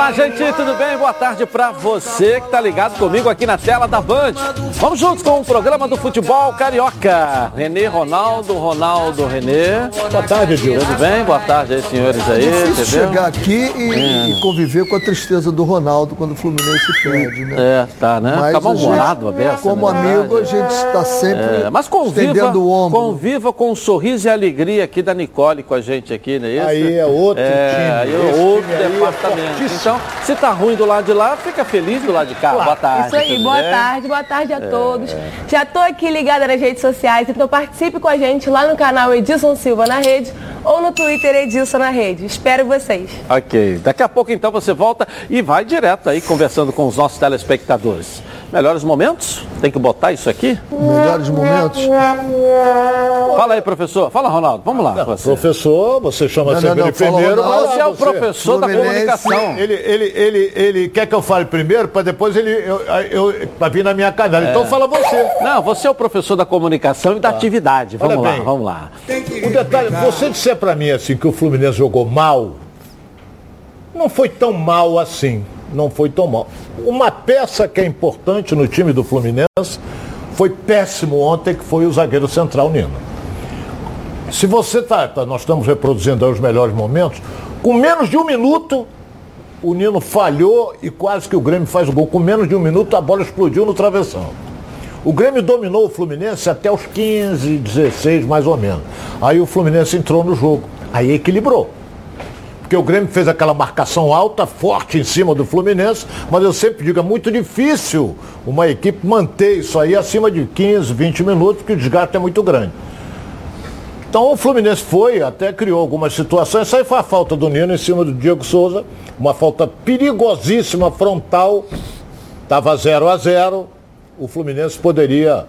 Olá, gente, tudo bem? Boa tarde para você que está ligado comigo aqui na tela da Band. Vamos juntos com o programa do futebol carioca. Renê Ronaldo, Ronaldo Renê. Boa tarde, Gil. Tudo bem? Boa tarde aí, senhores aí. É chegar aqui e, É. e conviver com a tristeza do Ronaldo quando o Fluminense perde, né? É, tá, né? Mas Fica a gente, mal-humorado, a beça, Como verdade. amigo, a gente está sempre É, mas conviva, estendendo o ombro. conviva com o sorriso e alegria aqui da Nicole com a gente aqui, não é isso? Aí é outro é, time. É outro time aí é se tá ruim do lado de lá, fica feliz do lado de cá. Boa tarde. Isso aí, boa bem? tarde, boa tarde a todos. Já tô aqui ligada nas redes sociais, então participe com a gente lá no canal Edilson Silva na rede ou no Twitter Edilson na rede. Espero vocês. Ok, daqui a pouco então você volta e vai direto aí conversando com os nossos telespectadores. Melhores momentos? Tem que botar isso aqui? Melhores momentos. Fala aí, professor. Fala, Ronaldo. Vamos lá. você. Professor, você chama Não, sempre não, não, fala primeiro. Ronaldo. vai Você é o professor da comunicação. Ele, ele, ele, ele quer que eu fale primeiro para depois ele eu, eu, pra vir na minha canela. É. Então fala você. Não, você é o professor da comunicação e da atividade. Vamos Olha lá, bem. vamos lá. Um detalhe, você disser para mim assim que o Fluminense jogou mal, não foi tão mal assim. Não foi tão mal. Uma peça que é importante no time do Fluminense foi péssimo ontem, que foi o zagueiro central Nino. Se você tá, tá- nós estamos reproduzindo os melhores momentos, com menos de um minuto, o Nino falhou e quase que o Grêmio faz o gol. Com menos de um minuto, a bola explodiu no travessão. O Grêmio dominou o Fluminense até os 15, 16, mais ou menos. Aí o Fluminense entrou no jogo. Aí equilibrou. Porque o Grêmio fez aquela marcação alta, forte em cima do Fluminense, mas eu sempre digo, é muito difícil uma equipe manter isso aí acima de 15, 20 minutos, porque o desgaste é muito grande. Então o Fluminense foi, até criou algumas situações. Essa aí foi a falta do Nino em cima do Diego Souza. Uma falta perigosíssima, frontal. Estava 0 a 0 O Fluminense poderia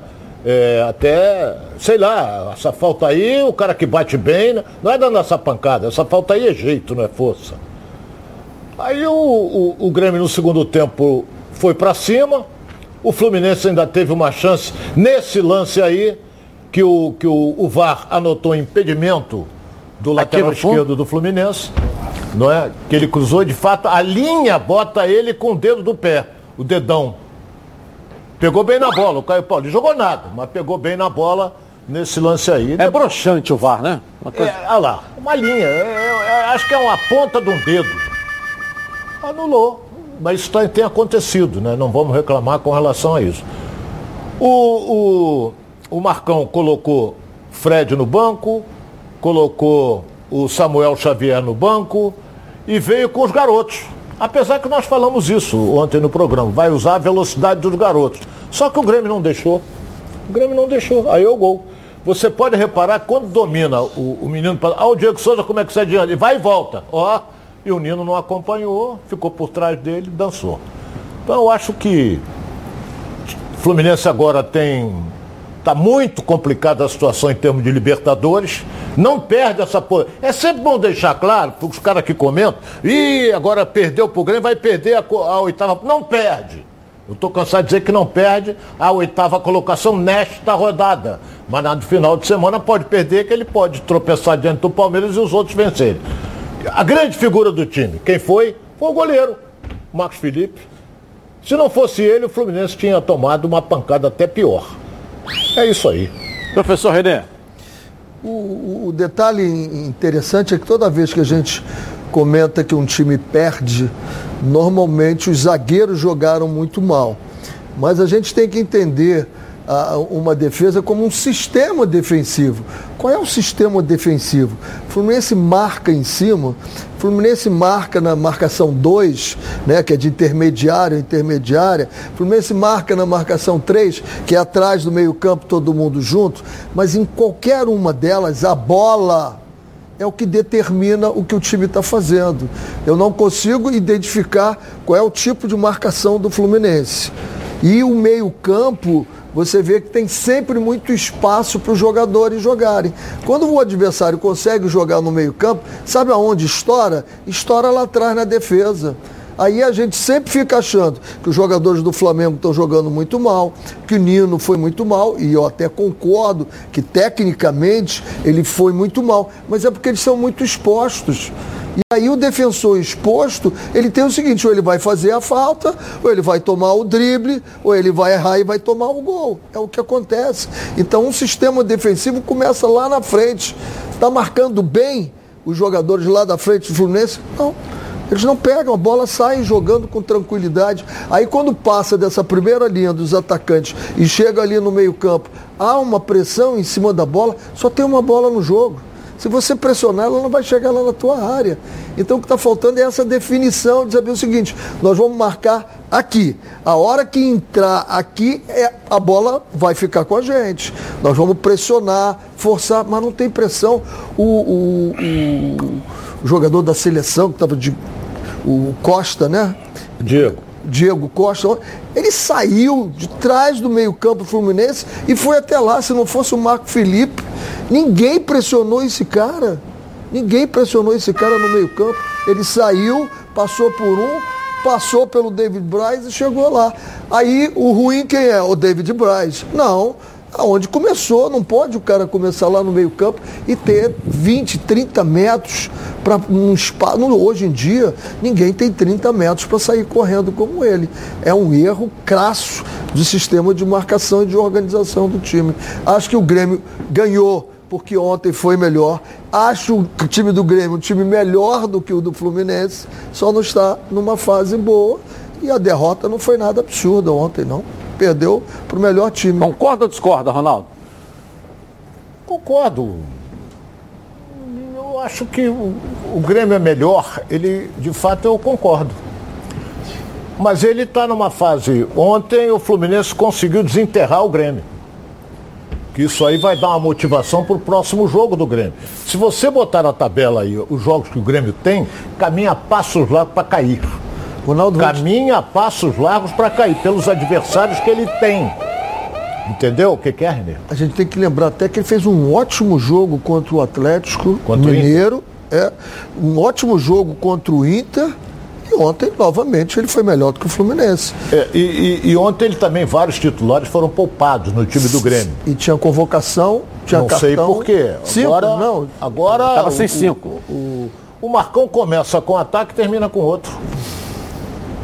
é, até, sei lá, essa falta aí, o cara que bate bem, né? não é dando essa pancada, essa falta aí é jeito, não é força. Aí o, o, o Grêmio no segundo tempo foi para cima. O Fluminense ainda teve uma chance nesse lance aí, que o, que o, o VAR anotou impedimento do lateral esquerdo do Fluminense, não é? Que ele cruzou de fato, a linha bota ele com o dedo do pé, o dedão. Pegou bem na bola, o Caio Paulo. Não jogou nada, mas pegou bem na bola nesse lance aí. É broxante o VAR, né? Uma coisa- É, olha lá, uma linha. é, é, é, acho que é uma ponta de um dedo. Anulou. Mas isso tem acontecido, né? Não vamos reclamar com relação a isso. O, o, o Marcão colocou Fred no banco, colocou o Samuel Xavier no banco e veio com os garotos. Apesar que nós falamos isso ontem no programa, vai usar a velocidade dos garotos. Só que o Grêmio não deixou. O Grêmio não deixou. Aí é o gol. Você pode reparar quando domina o, o menino. Ah, o Diego Souza, como é que sai adiante? Ele vai e volta. Ó, e o Nino não acompanhou, ficou por trás dele, dançou. Então eu acho que Fluminense agora tem. Está muito complicada a situação em termos de Libertadores. Não perde essa porra. É sempre bom deixar claro, para os caras que comentam, e agora perdeu pro Grêmio, vai perder a, a oitava. Não perde. Eu estou cansado de dizer que não perde a oitava colocação nesta rodada. Mas no final de semana pode perder, que ele pode tropeçar diante do Palmeiras e os outros vencerem. A grande figura do time, quem foi? Foi o goleiro, Marcos Felipe. Se não fosse ele, o Fluminense tinha tomado uma pancada até pior. É isso aí. Professor Renê. O, o detalhe interessante é que toda vez que a gente comenta que um time perde, normalmente os zagueiros jogaram muito mal. Mas a gente tem que entender uma defesa como um sistema defensivo. Qual é o sistema defensivo? Fluminense marca em cima, Fluminense marca na marcação 2, né, que é de intermediário, intermediária. Fluminense marca na marcação 3, que é atrás do meio-campo, todo mundo junto. Mas em qualquer uma delas, a bola é o que determina o que o time está fazendo. Eu não consigo identificar qual é o tipo de marcação do Fluminense. E o meio-campo, você vê que tem sempre muito espaço para os jogadores jogarem. Quando o adversário consegue jogar no meio-campo, sabe aonde estoura? Estoura lá atrás na defesa. Aí a gente sempre fica achando que os jogadores do Flamengo estão jogando muito mal, que o Nino foi muito mal, e eu até concordo que tecnicamente ele foi muito mal, mas é porque eles são muito expostos. E aí o defensor exposto, ele tem o seguinte, ou ele vai fazer a falta, ou ele vai tomar o drible, ou ele vai errar e vai tomar o gol. É o que acontece. Então um sistema defensivo começa lá na frente. Está marcando bem os jogadores lá da frente do Fluminense? Não. Eles não pegam, a bola sai jogando com tranquilidade. Aí quando passa dessa primeira linha dos atacantes e chega ali no meio-campo, há uma pressão em cima da bola, só tem uma bola no jogo. Se você pressionar, ela não vai chegar lá na tua área. Então o que está faltando é essa definição de saber o seguinte, nós vamos marcar aqui. A hora que entrar aqui, é, a bola vai ficar com a gente. Nós vamos pressionar, forçar, mas não tem pressão. O, o, o, jogador da seleção, que estava de. O Costa, né? Diego. Diego Costa, ele saiu de trás do meio-campo Fluminense e foi até lá. Se não fosse o Marco Felipe, ninguém pressionou esse cara. Ninguém pressionou esse cara no meio-campo. Ele saiu, passou por um, passou pelo David Braz e chegou lá. Aí o ruim quem é? O David Braz. Não, aonde começou, não pode o cara começar lá no meio-campo e ter 20, 30 metros para um espaço. Hoje em dia, ninguém tem 30 metros para sair correndo como ele. É um erro crasso do sistema de marcação e de organização do time. Acho que o Grêmio ganhou porque ontem foi melhor. Acho o time do Grêmio um time melhor do que o do Fluminense, só não está numa fase boa. E a derrota não foi nada absurda ontem, não perdeu para o melhor time. Concorda ou discorda, Ronaldo? Concordo. Eu acho que o, o Grêmio é melhor, ele, de fato, eu concordo. Mas ele está numa fase. Ontem o Fluminense conseguiu desenterrar o Grêmio. Que isso aí vai dar uma motivação para o próximo jogo do Grêmio. Se você botar na tabela aí os jogos que o Grêmio tem, caminha passos lá para cair. Ronaldo caminha a passos largos para cair pelos adversários que ele tem. Entendeu o que, que é, Renê? A gente tem que lembrar até que ele fez um ótimo jogo contra o Atlético contra Mineiro. O é, um ótimo jogo contra o Inter. E ontem, novamente, ele foi melhor do que o Fluminense. É, e, e, e, ontem ele também, vários titulares foram poupados no time do Grêmio. E tinha convocação, tinha não cartão. sei por quê. Cinco, agora, não. Agora. Estava sem cinco. O, o, o Marcão começa com ataque e termina com outro.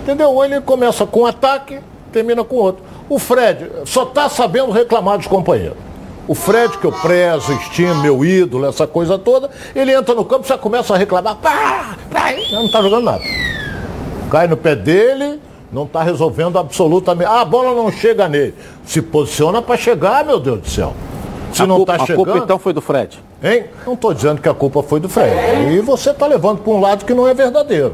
Entendeu? Ou ele começa com um ataque, termina com outro. O Fred só está sabendo reclamar dos companheiros. O Fred, que eu prezo, estimo, meu ídolo, essa coisa toda, ele entra no campo e já começa a reclamar. Pá, pá, não está jogando nada. Cai no pé dele, não está resolvendo absolutamente. Ah, a bola não chega nele. Se posiciona para chegar, meu Deus do céu. Se a não está chegando. A culpa então foi do Fred. Hein? Não estou dizendo que a culpa foi do Fred. E você está levando para um lado que não é verdadeiro.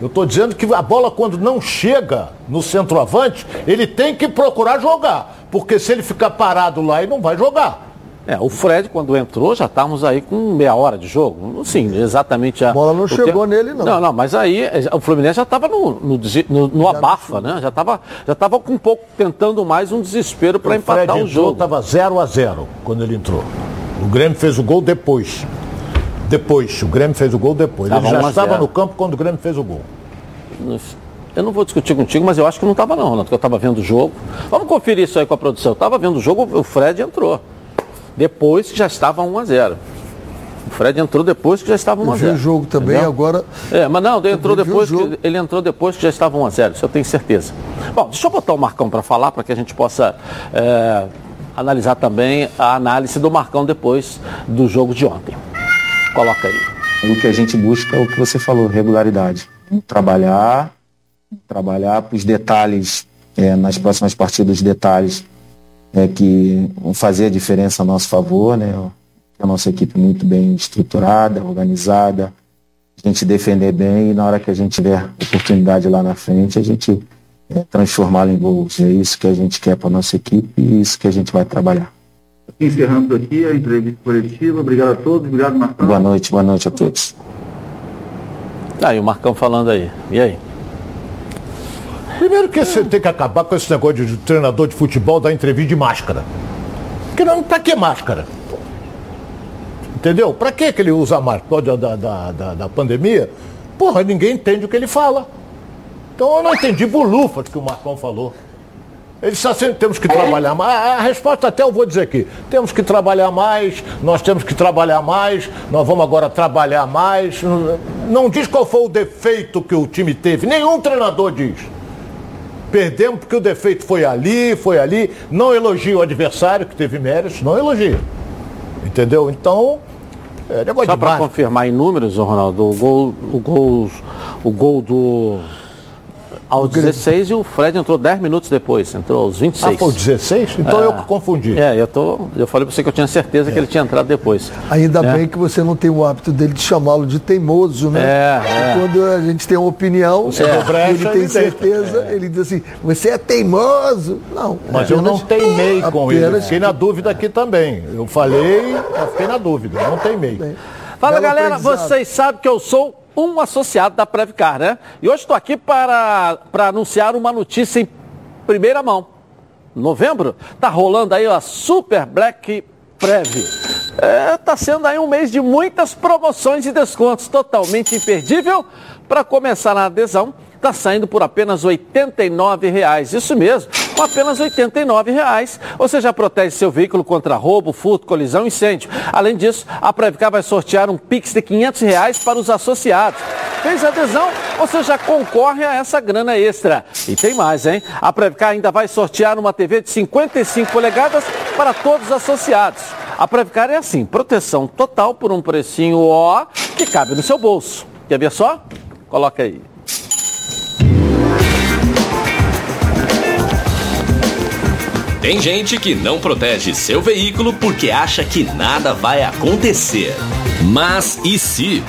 Eu estou dizendo que a bola, quando não chega no centroavante, ele tem que procurar jogar. Porque se ele ficar parado lá, ele não vai jogar. É, o Fred, quando entrou, já estávamos aí com meia hora de jogo. Sim, exatamente. A, a bola não chegou tempo... nele, não. Não, não, mas aí o Fluminense já estava no, no, no, no abafa, né? Já estava já tava com um pouco tentando mais um desespero para empatar Fred o jogo. estava 0 a 0 quando ele entrou. O Grêmio fez o gol depois. Depois, o Grêmio fez o gol depois. Tava Ele já estava no campo quando o Grêmio fez o gol. Eu não vou discutir contigo, mas eu acho que não estava não, Ronaldo, porque eu estava vendo o jogo. Vamos conferir isso aí com a produção. Eu estava vendo o jogo, o Fred entrou. Depois que já estava 1 a 0 o Fred entrou depois que já estava 1 a 0 o jogo também Entendeu? agora. É, mas não, ele entrou depois que, ele entrou depois que já estava 1 a 0 isso eu tenho certeza. Bom, deixa eu botar o Marcão para falar, para que a gente possa é, analisar também a análise do Marcão depois do jogo de ontem. Coloca aí. O que a gente busca é o que você falou, regularidade. Trabalhar, trabalhar para os detalhes, é, nas próximas partidas, os detalhes é, que vão fazer a diferença a nosso favor, né? A nossa equipe muito bem estruturada, organizada, a gente defender bem e na hora que a gente tiver oportunidade lá na frente, a gente é, transformá-la em gols. É isso que a gente quer para a nossa equipe e isso que a gente vai trabalhar. Encerrando aqui a entrevista coletiva. Obrigado a todos. Obrigado, Marcão. Boa noite, boa noite a todos. Aí o Marcão falando aí. E aí? Primeiro que você tem que acabar com esse negócio de treinador de futebol dar entrevista de máscara. Porque não, pra que máscara? Entendeu? Pra que, que ele usa máscara? Da, da, da, da pandemia? Porra, ninguém entende o que ele fala. Então eu não entendi bolufas que o Marcão falou. Ele está sempre temos que trabalhar mais. A resposta até eu vou dizer aqui. Temos que trabalhar mais, nós temos que trabalhar mais, nós vamos agora trabalhar mais. Não diz qual foi o defeito que o time teve, nenhum treinador diz. Perdemos porque o defeito foi ali, foi ali. Não elogia o adversário que teve méritos, não elogia. Entendeu? Então, é Só para confirmar em números, Ronaldo, o gol, o gol, o gol do aos 16 e o Fred entrou 10 minutos depois, entrou aos 26. Ah, foi 16? Então é, eu confundi. É, eu, tô, eu falei para você que eu tinha certeza é. que ele tinha entrado depois. Ainda é. bem que você não tem o hábito dele de chamá-lo de teimoso, né? É, é. Quando a gente tem uma opinião, é. ele tem certeza, é. ele diz assim, você é teimoso. Não. Mas apenas, eu não teimei com apenas... ele. Fiquei na dúvida aqui também. Eu falei, eu fiquei na dúvida, não teimei. Fala Belo galera, vocês sabem que eu sou um associado da Previcar, né? E hoje estou aqui para, para anunciar uma notícia em primeira mão. Novembro, tá rolando aí a Super Black Prev. É, tá sendo aí um mês de muitas promoções e descontos, totalmente imperdível para começar na adesão está saindo por apenas R$ 89,00. Isso mesmo, com apenas R$ 89,00. Você já protege seu veículo contra roubo, furto, colisão e incêndio. Além disso, a Previcar vai sortear um Pix de 500 reais para os associados. Fez adesão, você já concorre a essa grana extra. E tem mais, hein? A Previcar ainda vai sortear uma TV de 55 polegadas para todos os associados. A Previcar é assim, proteção total por um precinho ó que cabe no seu bolso. Quer ver só? Coloca aí. Tem gente que não protege seu veículo porque acha que nada vai acontecer. Mas e se?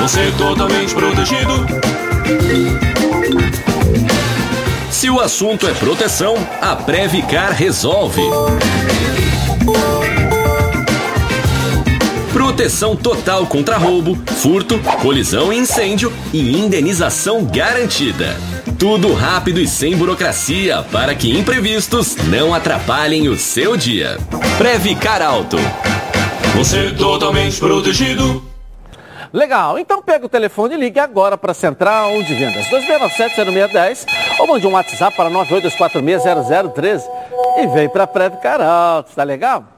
Você é totalmente protegido. Se o assunto é proteção, a Previcar resolve. Proteção total contra roubo, furto, colisão e incêndio e indenização garantida. Tudo rápido e sem burocracia para que imprevistos não atrapalhem o seu dia. Previcar Alto. Você totalmente protegido. Legal, então pega o telefone e ligue agora para a Central de Vendas 2697-0610 ou mande um WhatsApp para 982460013 e vem para a Previcar Alto, tá legal?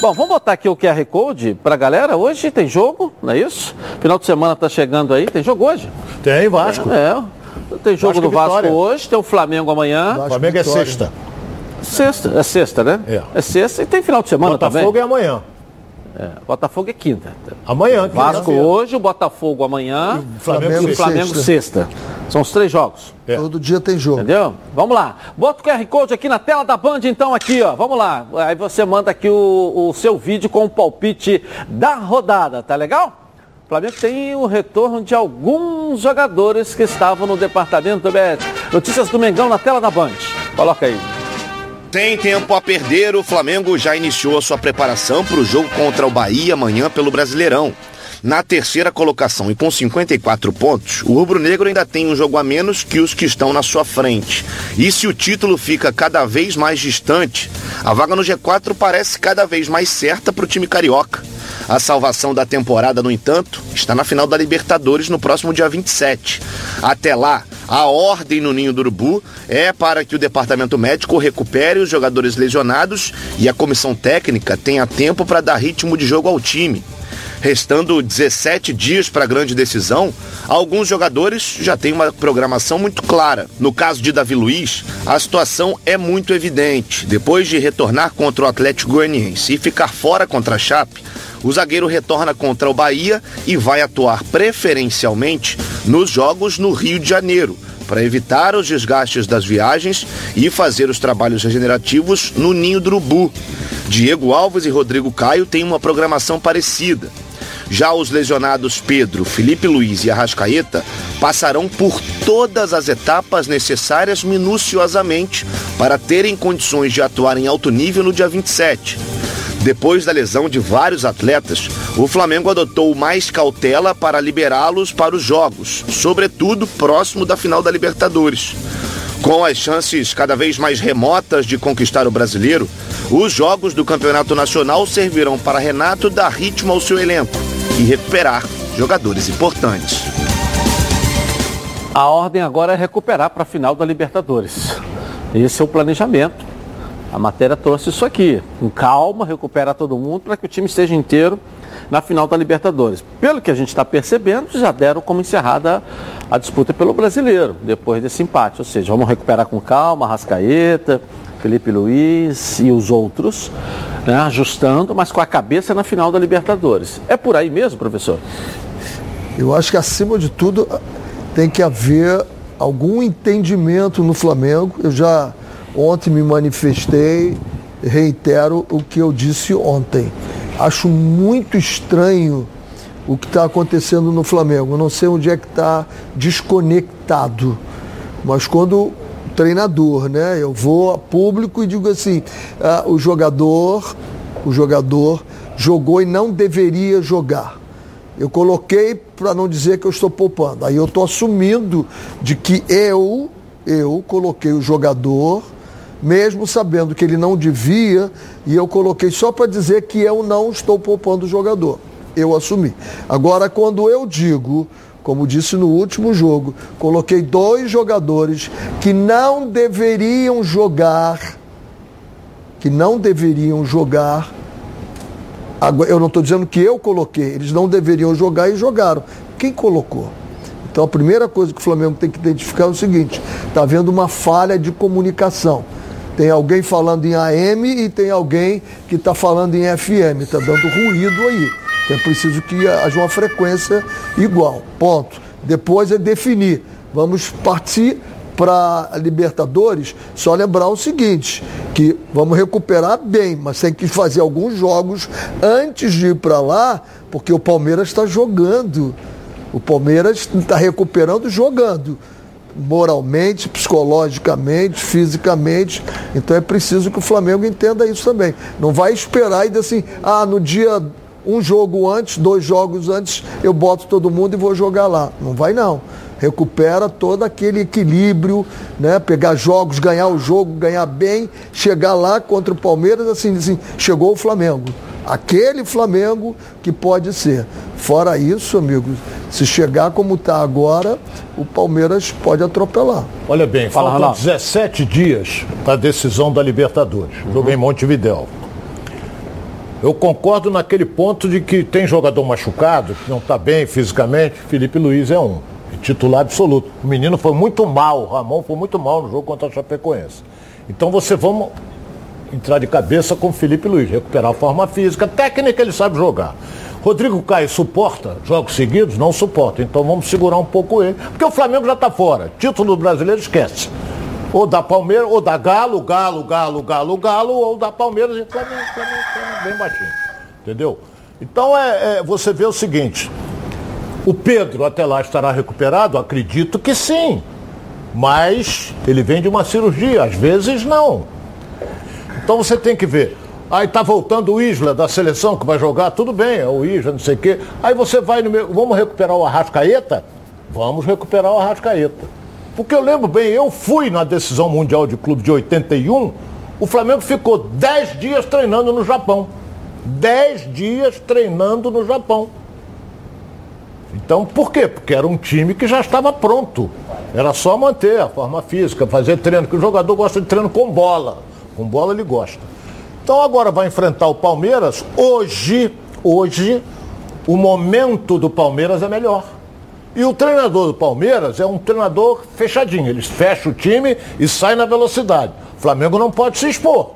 Bom, vamos botar aqui o QR Code para a galera. Hoje tem jogo, não é isso? Final de semana está chegando aí. Tem jogo hoje? Tem, Vasco. É. Tem jogo Vasco do Vasco Vitória. hoje, tem o Flamengo amanhã. Vasco Flamengo é Vitória. é sexta. Sexta, é sexta, né? É. é sexta e tem final de semana Botafogo também. Botafogo é amanhã. É, Botafogo é quinta. Amanhã. Vasco hoje, o Botafogo amanhã e o Flamengo, e Flamengo sexta. sexta. São os três jogos. É. Todo dia tem jogo. Entendeu? Vamos lá. Bota o QR Code aqui na tela da Band, então, aqui, ó. Vamos lá. Aí você manda aqui o, o seu vídeo com o palpite da rodada, tá legal? O Flamengo tem o retorno de alguns jogadores que estavam no departamento do BS. Notícias do Mengão na tela da Band. Coloca aí. Sem tempo a perder, o Flamengo já iniciou a sua preparação para o jogo contra o Bahia amanhã pelo Brasileirão. Na terceira colocação e com 54 pontos, o rubro-negro ainda tem um jogo a menos que os que estão na sua frente. E se o título fica cada vez mais distante, a vaga no G4 parece cada vez mais certa para o time carioca. A salvação da temporada, no entanto, está na final da Libertadores no próximo dia 27. Até lá, a ordem no Ninho do Urubu é para que o departamento médico recupere os jogadores lesionados e a comissão técnica tenha tempo para dar ritmo de jogo ao time. Restando 17 dias para a grande decisão, alguns jogadores já têm uma programação muito clara. No caso de Davi Luiz, a situação é muito evidente. Depois de retornar contra o Atlético Goianiense e ficar fora contra a Chape, o zagueiro retorna contra o Bahia e vai atuar preferencialmente nos jogos no Rio de Janeiro, para evitar os desgastes das viagens e fazer os trabalhos regenerativos no Ninho do Urubu. Diego Alves e Rodrigo Caio têm uma programação parecida. Já os lesionados Pedro, Felipe Luiz e Arrascaeta passarão por todas as etapas necessárias minuciosamente para terem condições de atuar em alto nível no dia 27. Depois da lesão de vários atletas, o Flamengo adotou mais cautela para liberá-los para os jogos, sobretudo próximo da final da Libertadores. Com as chances cada vez mais remotas de conquistar o brasileiro, os jogos do Campeonato Nacional servirão para Renato dar ritmo ao seu elenco e recuperar jogadores importantes. A ordem agora é recuperar para a final da Libertadores. Esse é o planejamento. A matéria trouxe isso aqui. Com calma, recuperar todo mundo para que o time esteja inteiro na final da Libertadores. Pelo que a gente está percebendo, já deram como encerrada a disputa pelo brasileiro, depois desse empate. Ou seja, vamos recuperar com calma, Rascaeta, Felipe Luiz e os outros, né, ajustando, mas com a cabeça na final da Libertadores. É por aí mesmo, professor? Eu acho que acima de tudo tem que haver algum entendimento no Flamengo. Eu já ontem me manifestei, reitero o que eu disse ontem. Acho muito estranho o que está acontecendo no Flamengo. Não sei onde é que está desconectado. Mas quando treinador, né? Eu vou a público e digo assim, ah, o jogador, o jogador jogou e não deveria jogar. Eu coloquei para não dizer que eu estou poupando. Aí eu estou assumindo de que eu, eu coloquei o jogador, mesmo sabendo que ele não devia, e eu coloquei só para dizer que eu não estou poupando o jogador. Eu assumi. Agora, quando eu digo como disse no último jogo, coloquei dois jogadores que não deveriam jogar, que não deveriam jogar. Eu não estou dizendo que eu coloquei, eles não deveriam jogar e jogaram. Quem colocou? Então a primeira coisa que o Flamengo tem que identificar é o seguinte: está havendo uma falha de comunicação. Tem alguém falando em AM e tem alguém que está falando em FM, está dando ruído aí. É preciso que haja uma frequência igual. Ponto. Depois é definir. Vamos partir para Libertadores, só lembrar o seguinte, que vamos recuperar bem, mas tem que fazer alguns jogos antes de ir para lá, porque o Palmeiras está jogando. O Palmeiras está recuperando jogando. Moralmente, psicologicamente, fisicamente. Então é preciso que o Flamengo entenda isso também. Não vai esperar e dizer assim, ah, no dia um jogo antes, dois jogos antes, eu boto todo mundo e vou jogar lá. Não vai não. Recupera todo aquele equilíbrio, né? Pegar jogos, ganhar o jogo, ganhar bem, chegar lá contra o Palmeiras, assim, assim, chegou o Flamengo. Aquele Flamengo que pode ser. Fora isso, amigos, se chegar como está agora, o Palmeiras pode atropelar. Olha bem, Fala, faltam 17 dias para a decisão da Libertadores. Uhum. Jogo em Montevidéu. Eu concordo naquele ponto de que tem jogador machucado, que não está bem fisicamente. Felipe Luiz é um. Titular absoluto. O menino foi muito mal, o Ramon foi muito mal no jogo contra a Chapecoense. Então você vamos entrar de cabeça com Felipe Luiz, recuperar a forma física, técnica ele sabe jogar. Rodrigo Caio suporta jogos seguidos? Não suporta. Então vamos segurar um pouco ele. Porque o Flamengo já está fora. Título brasileiro esquece. Ou da Palmeiras, ou da Galo, Galo, Galo, Galo, Galo, ou da Palmeiras e Flamengo, Flamengo, Flamengo bem baixinho. Entendeu? Então é, é, você vê o seguinte, o Pedro até lá estará recuperado? Acredito que sim. Mas ele vem de uma cirurgia, às vezes não. Então você tem que ver. Aí tá voltando o Isla da seleção que vai jogar, tudo bem, é o Isla, não sei o quê. Aí você vai no meu. Vamos recuperar o Arrascaeta? Vamos recuperar o Arrascaeta. Porque eu lembro bem, eu fui na decisão mundial de clube de 81, o Flamengo ficou 10 dias treinando no Japão. 10 dias treinando no Japão. Então, por quê? Porque era um time que já estava pronto. Era só manter a forma física, fazer treino, que o jogador gosta de treino com bola. Com bola ele gosta. Então agora vai enfrentar o Palmeiras. Hoje, hoje, o momento do Palmeiras é melhor. E o treinador do Palmeiras é um treinador fechadinho. Ele fecha o time e sai na velocidade. O Flamengo não pode se expor,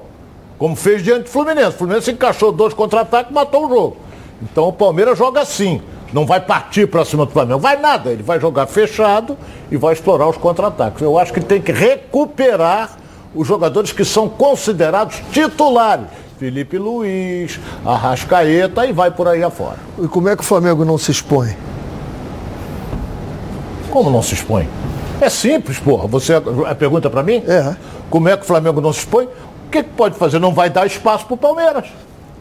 como fez diante do Fluminense. O Fluminense encaixou dois contra-ataques e matou o jogo. Então o Palmeiras joga assim. Não vai partir para cima do Flamengo. Vai nada. Ele vai jogar fechado e vai explorar os contra-ataques. Eu acho que tem que recuperar os jogadores que são considerados titulares. Felipe Luiz, Arrascaeta e vai por aí afora. E como é que o Flamengo não se expõe? Como não se expõe? É simples, porra. Você a pergunta para mim? É. Como é que o Flamengo não se expõe? O que, que pode fazer? Não vai dar espaço para o Palmeiras.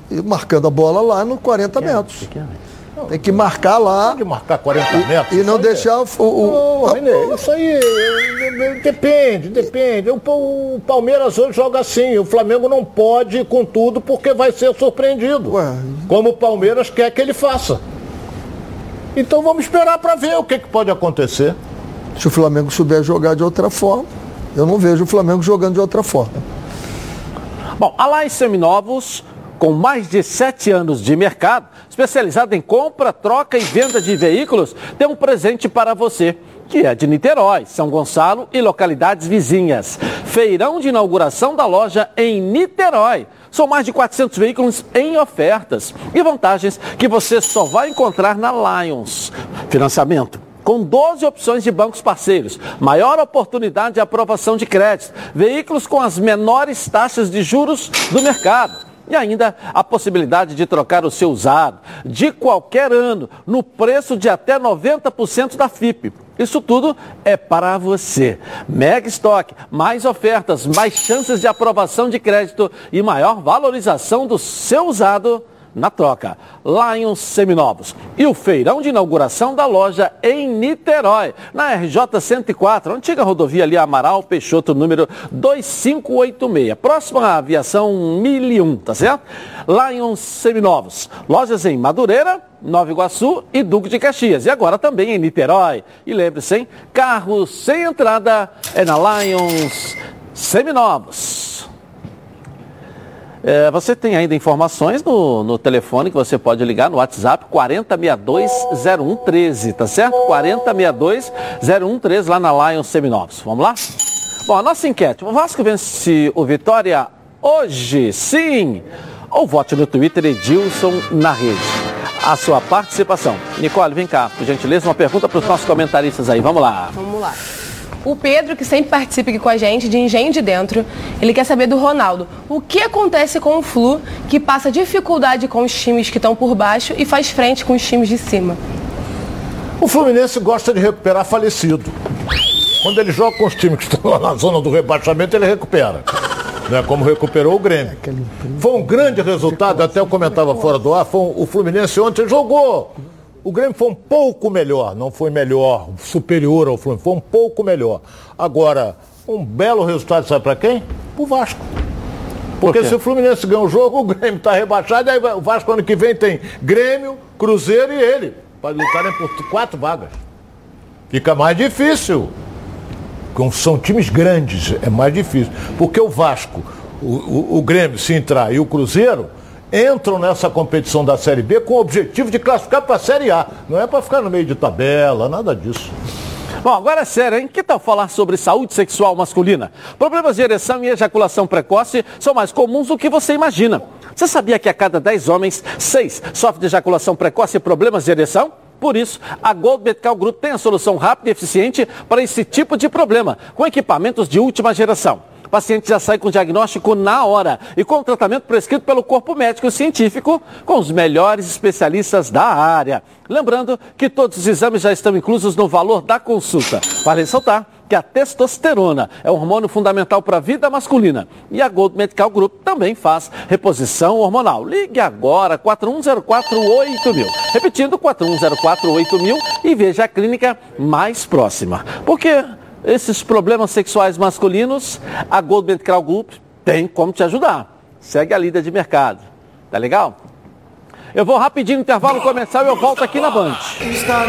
E marcando a bola lá no 40 metros. Tem que marcar lá. Pode marcar 40 metros. E não deixar o. o, não, Renê, isso aí depende, depende. O, o, Palmeiras hoje joga assim. O Flamengo não pode ir com tudo porque vai ser surpreendido. Ué. Como o Palmeiras quer que ele faça. Então vamos esperar para ver o que, que pode acontecer. Se o Flamengo souber jogar de outra forma, eu não vejo o Flamengo jogando de outra forma. Bom, a Lai Seminovos, com mais de sete anos de mercado, especializada em compra, troca e venda de veículos, tem um presente para você que é de Niterói, São Gonçalo e localidades vizinhas. Feirão de inauguração da loja em Niterói. São mais de 400 veículos em ofertas e vantagens que você só vai encontrar na Lions. Financiamento com 12 opções de bancos parceiros, maior oportunidade de aprovação de crédito, veículos com as menores taxas de juros do mercado. E ainda a possibilidade de trocar o seu usado de qualquer ano no preço de até 90% da FIP. Isso tudo é para você. Mega estoque, mais ofertas, mais chances de aprovação de crédito e maior valorização do seu usado na troca. Lions Seminovos. E o feirão de inauguração da loja em Niterói, na RJ 104, antiga rodovia ali Amaral Peixoto, número 2586. Próxima à aviação 1001, tá certo? Lions Seminovos. Lojas em Madureira, Nova Iguaçu e Duque de Caxias. E agora também em Niterói. E lembre-se, hein? Carro sem entrada é na Lions Seminovos. É, você tem ainda informações no, no telefone que você pode ligar no WhatsApp 4062-0113, tá certo? 4062-0113 lá na Lions Seminovos. Vamos lá? Bom, a nossa enquete. O Vasco vence o Vitória hoje? Sim! Ou vote no Twitter Edilson na rede. A sua participação. Nicole, vem cá, por gentileza, uma pergunta para os nossos comentaristas aí. Vamos lá. Vamos lá. O Pedro, que sempre participa aqui com a gente, de Engenho de Dentro, ele quer saber do Ronaldo. O que acontece com o Flu, que passa dificuldade com os times que estão por baixo e faz frente com os times de cima? O Fluminense gosta de recuperar falecido. Quando ele joga com os times que estão lá na zona do rebaixamento, ele recupera. Né, como recuperou o Grêmio. Foi um grande resultado, até eu comentava fora do ar, foi o Fluminense ontem jogou o Grêmio foi um pouco melhor, não foi melhor, superior ao Fluminense, foi um pouco melhor. Agora, um belo resultado, sabe para quem? O Vasco. Porque Por se o Fluminense ganha o jogo, o Grêmio está rebaixado, aí o Vasco ano que vem tem Grêmio, Cruzeiro e ele, para lutarem por quatro vagas. Fica mais difícil. São times grandes, é mais difícil. Porque o Vasco, o, o, o Grêmio, se entrar, e o Cruzeiro, entram nessa competição da Série B com o objetivo de classificar para a Série A. Não é para ficar no meio de tabela, nada disso. Bom, agora é sério, hein? Que tal falar sobre saúde sexual masculina? Problemas de ereção e ejaculação precoce são mais comuns do que você imagina. Você sabia que a cada 10 homens, 6 sofrem de ejaculação precoce e problemas de ereção? Por isso, a Gold Medical Group tem a solução rápida e eficiente para esse tipo de problema, com equipamentos de última geração paciente já sai com diagnóstico na hora e com o tratamento prescrito pelo corpo médico científico com os melhores especialistas da área. Lembrando que todos os exames já estão inclusos no valor da consulta. Vale ressaltar que a testosterona é um hormônio fundamental para a vida masculina. E a Gold Medical Group também faz reposição hormonal. Ligue agora, 41048000. Repetindo, 41048000 e veja a clínica mais próxima. Porque esses problemas sexuais masculinos, a Gold Medical Group tem como te ajudar. Segue a líder de mercado. Tá legal? Eu vou rapidinho no intervalo comercial e eu volto aqui na Band.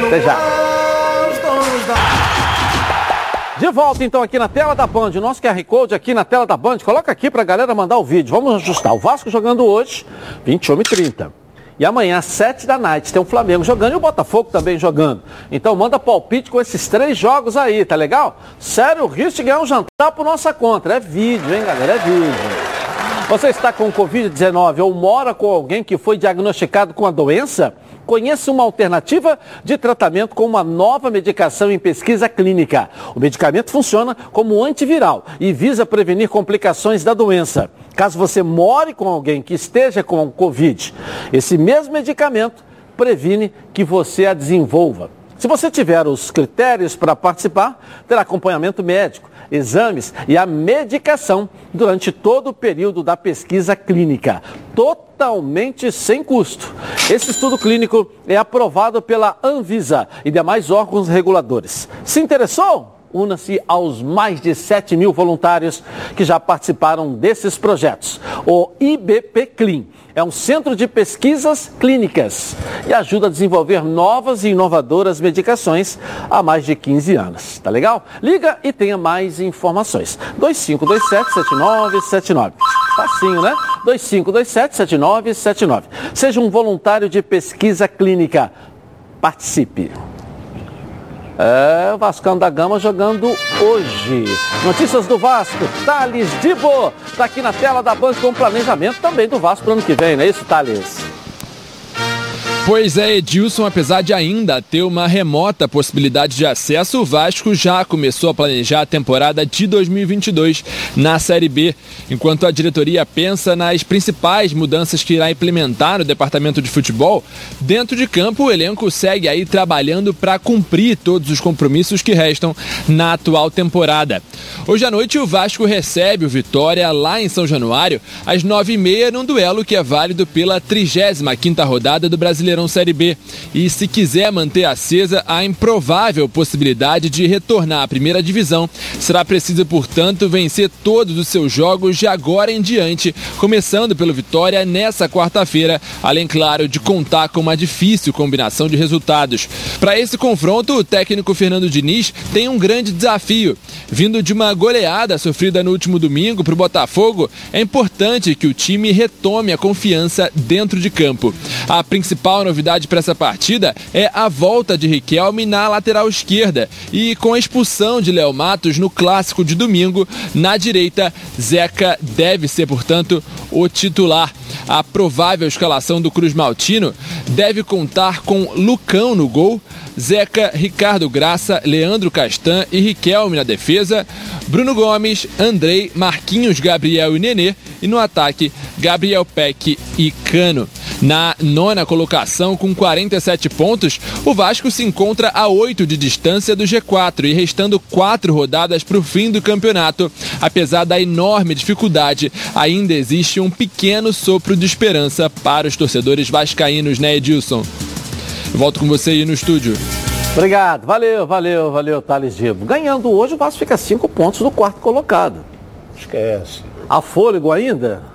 Até já. De volta então aqui na tela da Band, o nosso QR Code aqui na tela da Band, coloca aqui para a galera mandar o vídeo. Vamos ajustar. O Vasco jogando hoje, 21 e 30. Amanhã, às 7 da noite, tem o Flamengo jogando e o Botafogo também jogando. Então manda palpite com esses três jogos aí, tá legal? Sério, o risco de ganhar um jantar por nossa conta. É vídeo, hein, galera? É vídeo. Você está com Covid-19 ou mora com alguém que foi diagnosticado com a doença? Conheça uma alternativa de tratamento com uma nova medicação em pesquisa clínica. O medicamento funciona como antiviral e visa prevenir complicações da doença. Caso você more com alguém que esteja com Covid, esse mesmo medicamento previne que você a desenvolva. Se você tiver os critérios para participar, terá acompanhamento médico exames e a medicação durante todo o período da pesquisa clínica, totalmente sem custo. Esse estudo clínico é aprovado pela Anvisa e demais órgãos reguladores. Se interessou? Una-se aos mais de 7 mil voluntários que já participaram desses projetos. O IBP Clean é um centro de pesquisas clínicas e ajuda a desenvolver novas e inovadoras medicações há mais de 15 anos. Tá legal? Liga e tenha mais informações. 2527-7979. Facinho, né? 2527-7979. Seja um voluntário de pesquisa clínica. Participe. É, o Vascão da Gama jogando hoje. Notícias do Vasco, Thales Dibo. Está aqui na tela da Band com planejamento também do Vasco para o ano que vem, não é isso, Thales? Pois é, Edilson, apesar de ainda ter uma remota possibilidade de acesso, o Vasco já começou a planejar a temporada de 2022 na Série B, enquanto a diretoria pensa nas principais mudanças que irá implementar no departamento de futebol. Dentro de campo, o elenco segue aí trabalhando para cumprir todos os compromissos que restam na atual temporada. Hoje à noite, o Vasco recebe o Vitória lá em São Januário, às nove e meia, num duelo que é válido pela 35 quinta rodada do Brasileiro Brasileirão Série B. E se quiser manter acesa a improvável possibilidade de retornar à primeira divisão, será preciso, portanto, vencer todos os seus jogos de agora em diante, começando pelo Vitória nessa quarta-feira, além, claro, de contar com uma difícil combinação de resultados. Para esse confronto, o técnico Fernando Diniz tem um grande desafio. Vindo de uma goleada sofrida no último domingo para o Botafogo, é importante que o time retome a confiança dentro de campo. A principal novidade para essa partida é a volta de Riquelme na lateral esquerda e com a expulsão de Léo Matos no clássico de domingo, na direita, Zeca deve ser, portanto, o titular. A provável escalação do Cruz Maltino deve contar com Lucão no gol, Zeca, Ricardo Graça, Leandro Castan e Riquelme na defesa, Bruno Gomes, Andrei, Marquinhos, Gabriel e Nenê e no ataque, Gabriel Peck e Cano. Na nona colocação, com 47 pontos, o Vasco se encontra a 8 de distância do G4 e restando quatro rodadas para o fim do campeonato. Apesar da enorme dificuldade, ainda existe um pequeno sopro de esperança para os torcedores vascaínos, né, Edilson? volto com você aí no estúdio. Obrigado, valeu, valeu, valeu, Thales Dibo. Ganhando hoje, o Vasco fica cinco pontos do quarto colocado. Esquece. A fôlego ainda?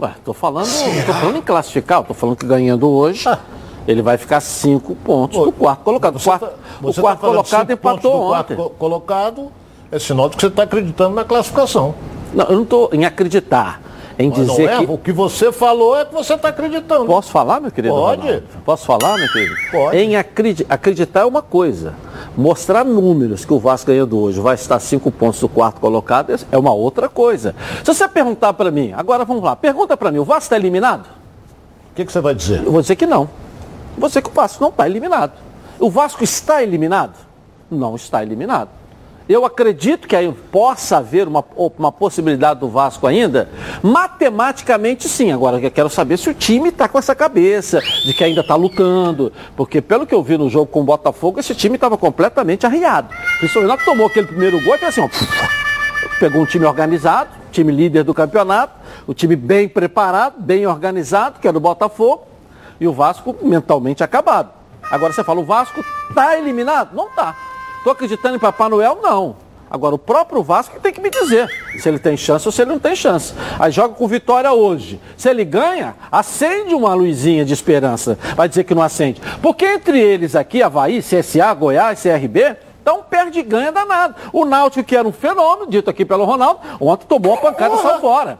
Ué, tô falando, tô falando em classificar, tô falando que ganhando hoje, ah. ele vai ficar cinco pontos do quarto colocado. O quarto, tá, o quarto tá colocado empatou ontem. Quarto colocado é sinal de que você está acreditando na classificação. Não, eu não estou em acreditar. Em dizer é, que... O que você falou é que você está acreditando. Posso falar, meu querido? Pode. Ronaldo? Posso falar, meu querido? Pode. Em acreditar é uma coisa. Mostrar números que o Vasco ganhando hoje vai estar cinco pontos do quarto colocado é uma outra coisa. Se você perguntar para mim, agora vamos lá, pergunta para mim, o Vasco está eliminado? O que, que, você vai dizer? Eu vou dizer que não. Vou dizer que o Vasco não está eliminado. O Vasco está eliminado? Não está eliminado. Eu acredito que aí possa haver uma, uma possibilidade do Vasco ainda. Matematicamente, sim. Agora, eu quero saber se o time está com essa cabeça de que ainda está lutando. Porque, pelo que eu vi no jogo com o Botafogo, esse time estava completamente arriado. Principalmente que tomou aquele primeiro gol e assim, ó, pegou um time organizado, time líder do campeonato, o time bem preparado, bem organizado, que era o Botafogo, e o Vasco mentalmente acabado. Agora você fala, o Vasco está eliminado? Não está. Estou acreditando em Papai Noel? Não. Agora, o próprio Vasco tem que me dizer se ele tem chance ou se ele não tem chance. Aí joga com vitória hoje. Se ele ganha, acende uma luzinha de esperança. Vai dizer que não acende. Porque entre eles aqui, Havaí, CSA, Goiás, CRB, então perde e ganha danado. O Náutico, que era um fenômeno, dito aqui pelo Ronaldo, ontem tomou a pancada e saiu fora.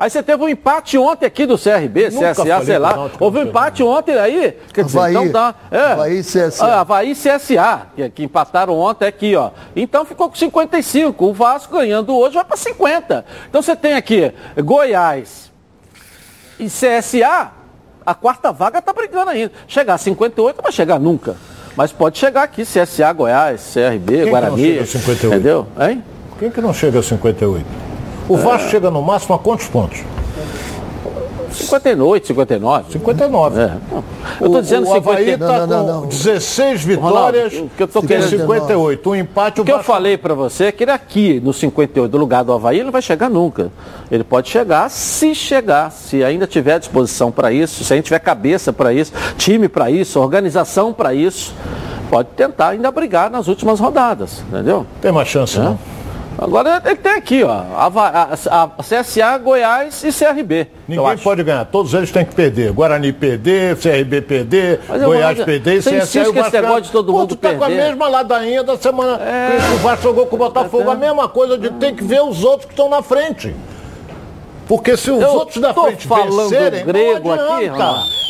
Aí você teve um empate ontem aqui do CRB, Nunca CSA, sei lá. Houve um empate ontem aí. Quer dizer, Havaí, então dá. É, Havaí CSA. Ah, Havaí CSA, que, que empataram ontem aqui, ó. Então ficou com 55. O Vasco ganhando hoje vai para 50. Então você tem aqui Goiás e CSA, a quarta vaga tá brigando ainda. Chegar a 58 não vai chegar nunca. Mas pode chegar aqui, CSA, Goiás, CRB, Quem Guarani. Que não chega a 58? Entendeu? Hein? Quem que não chega a 58? O Vasco é. chega no máximo a quantos pontos? 58, 59. 59. É. Eu estou dizendo o, o Havaí está com não, 16 vitórias Ronaldo, que eu tô querendo... 58. Um empate, o, o que Vasco... eu falei para você é que ele aqui, no 58, do lugar do Havaí, ele não vai chegar nunca. Ele pode chegar se chegar, se ainda tiver disposição para isso, se a gente tiver cabeça para isso, time para isso, organização para isso. pode tentar ainda brigar nas últimas rodadas, entendeu? Tem uma chance, é? não? Agora ele tem aqui, ó, a, a, a, CSA, Goiás e CRB. Ninguém pode ganhar, todos eles têm que perder. Guarani perder, CRB perder, Mas Goiás vou, perder e CSA. Esse negócio de todo mundo Pô, tu tá perder. com a mesma ladainha da semana é... que o Vasco jogou com o Botafogo. É... A mesma coisa de tem que ver os outros que estão na frente. Porque se os eu outros da frente falando vencerem, grego aqui,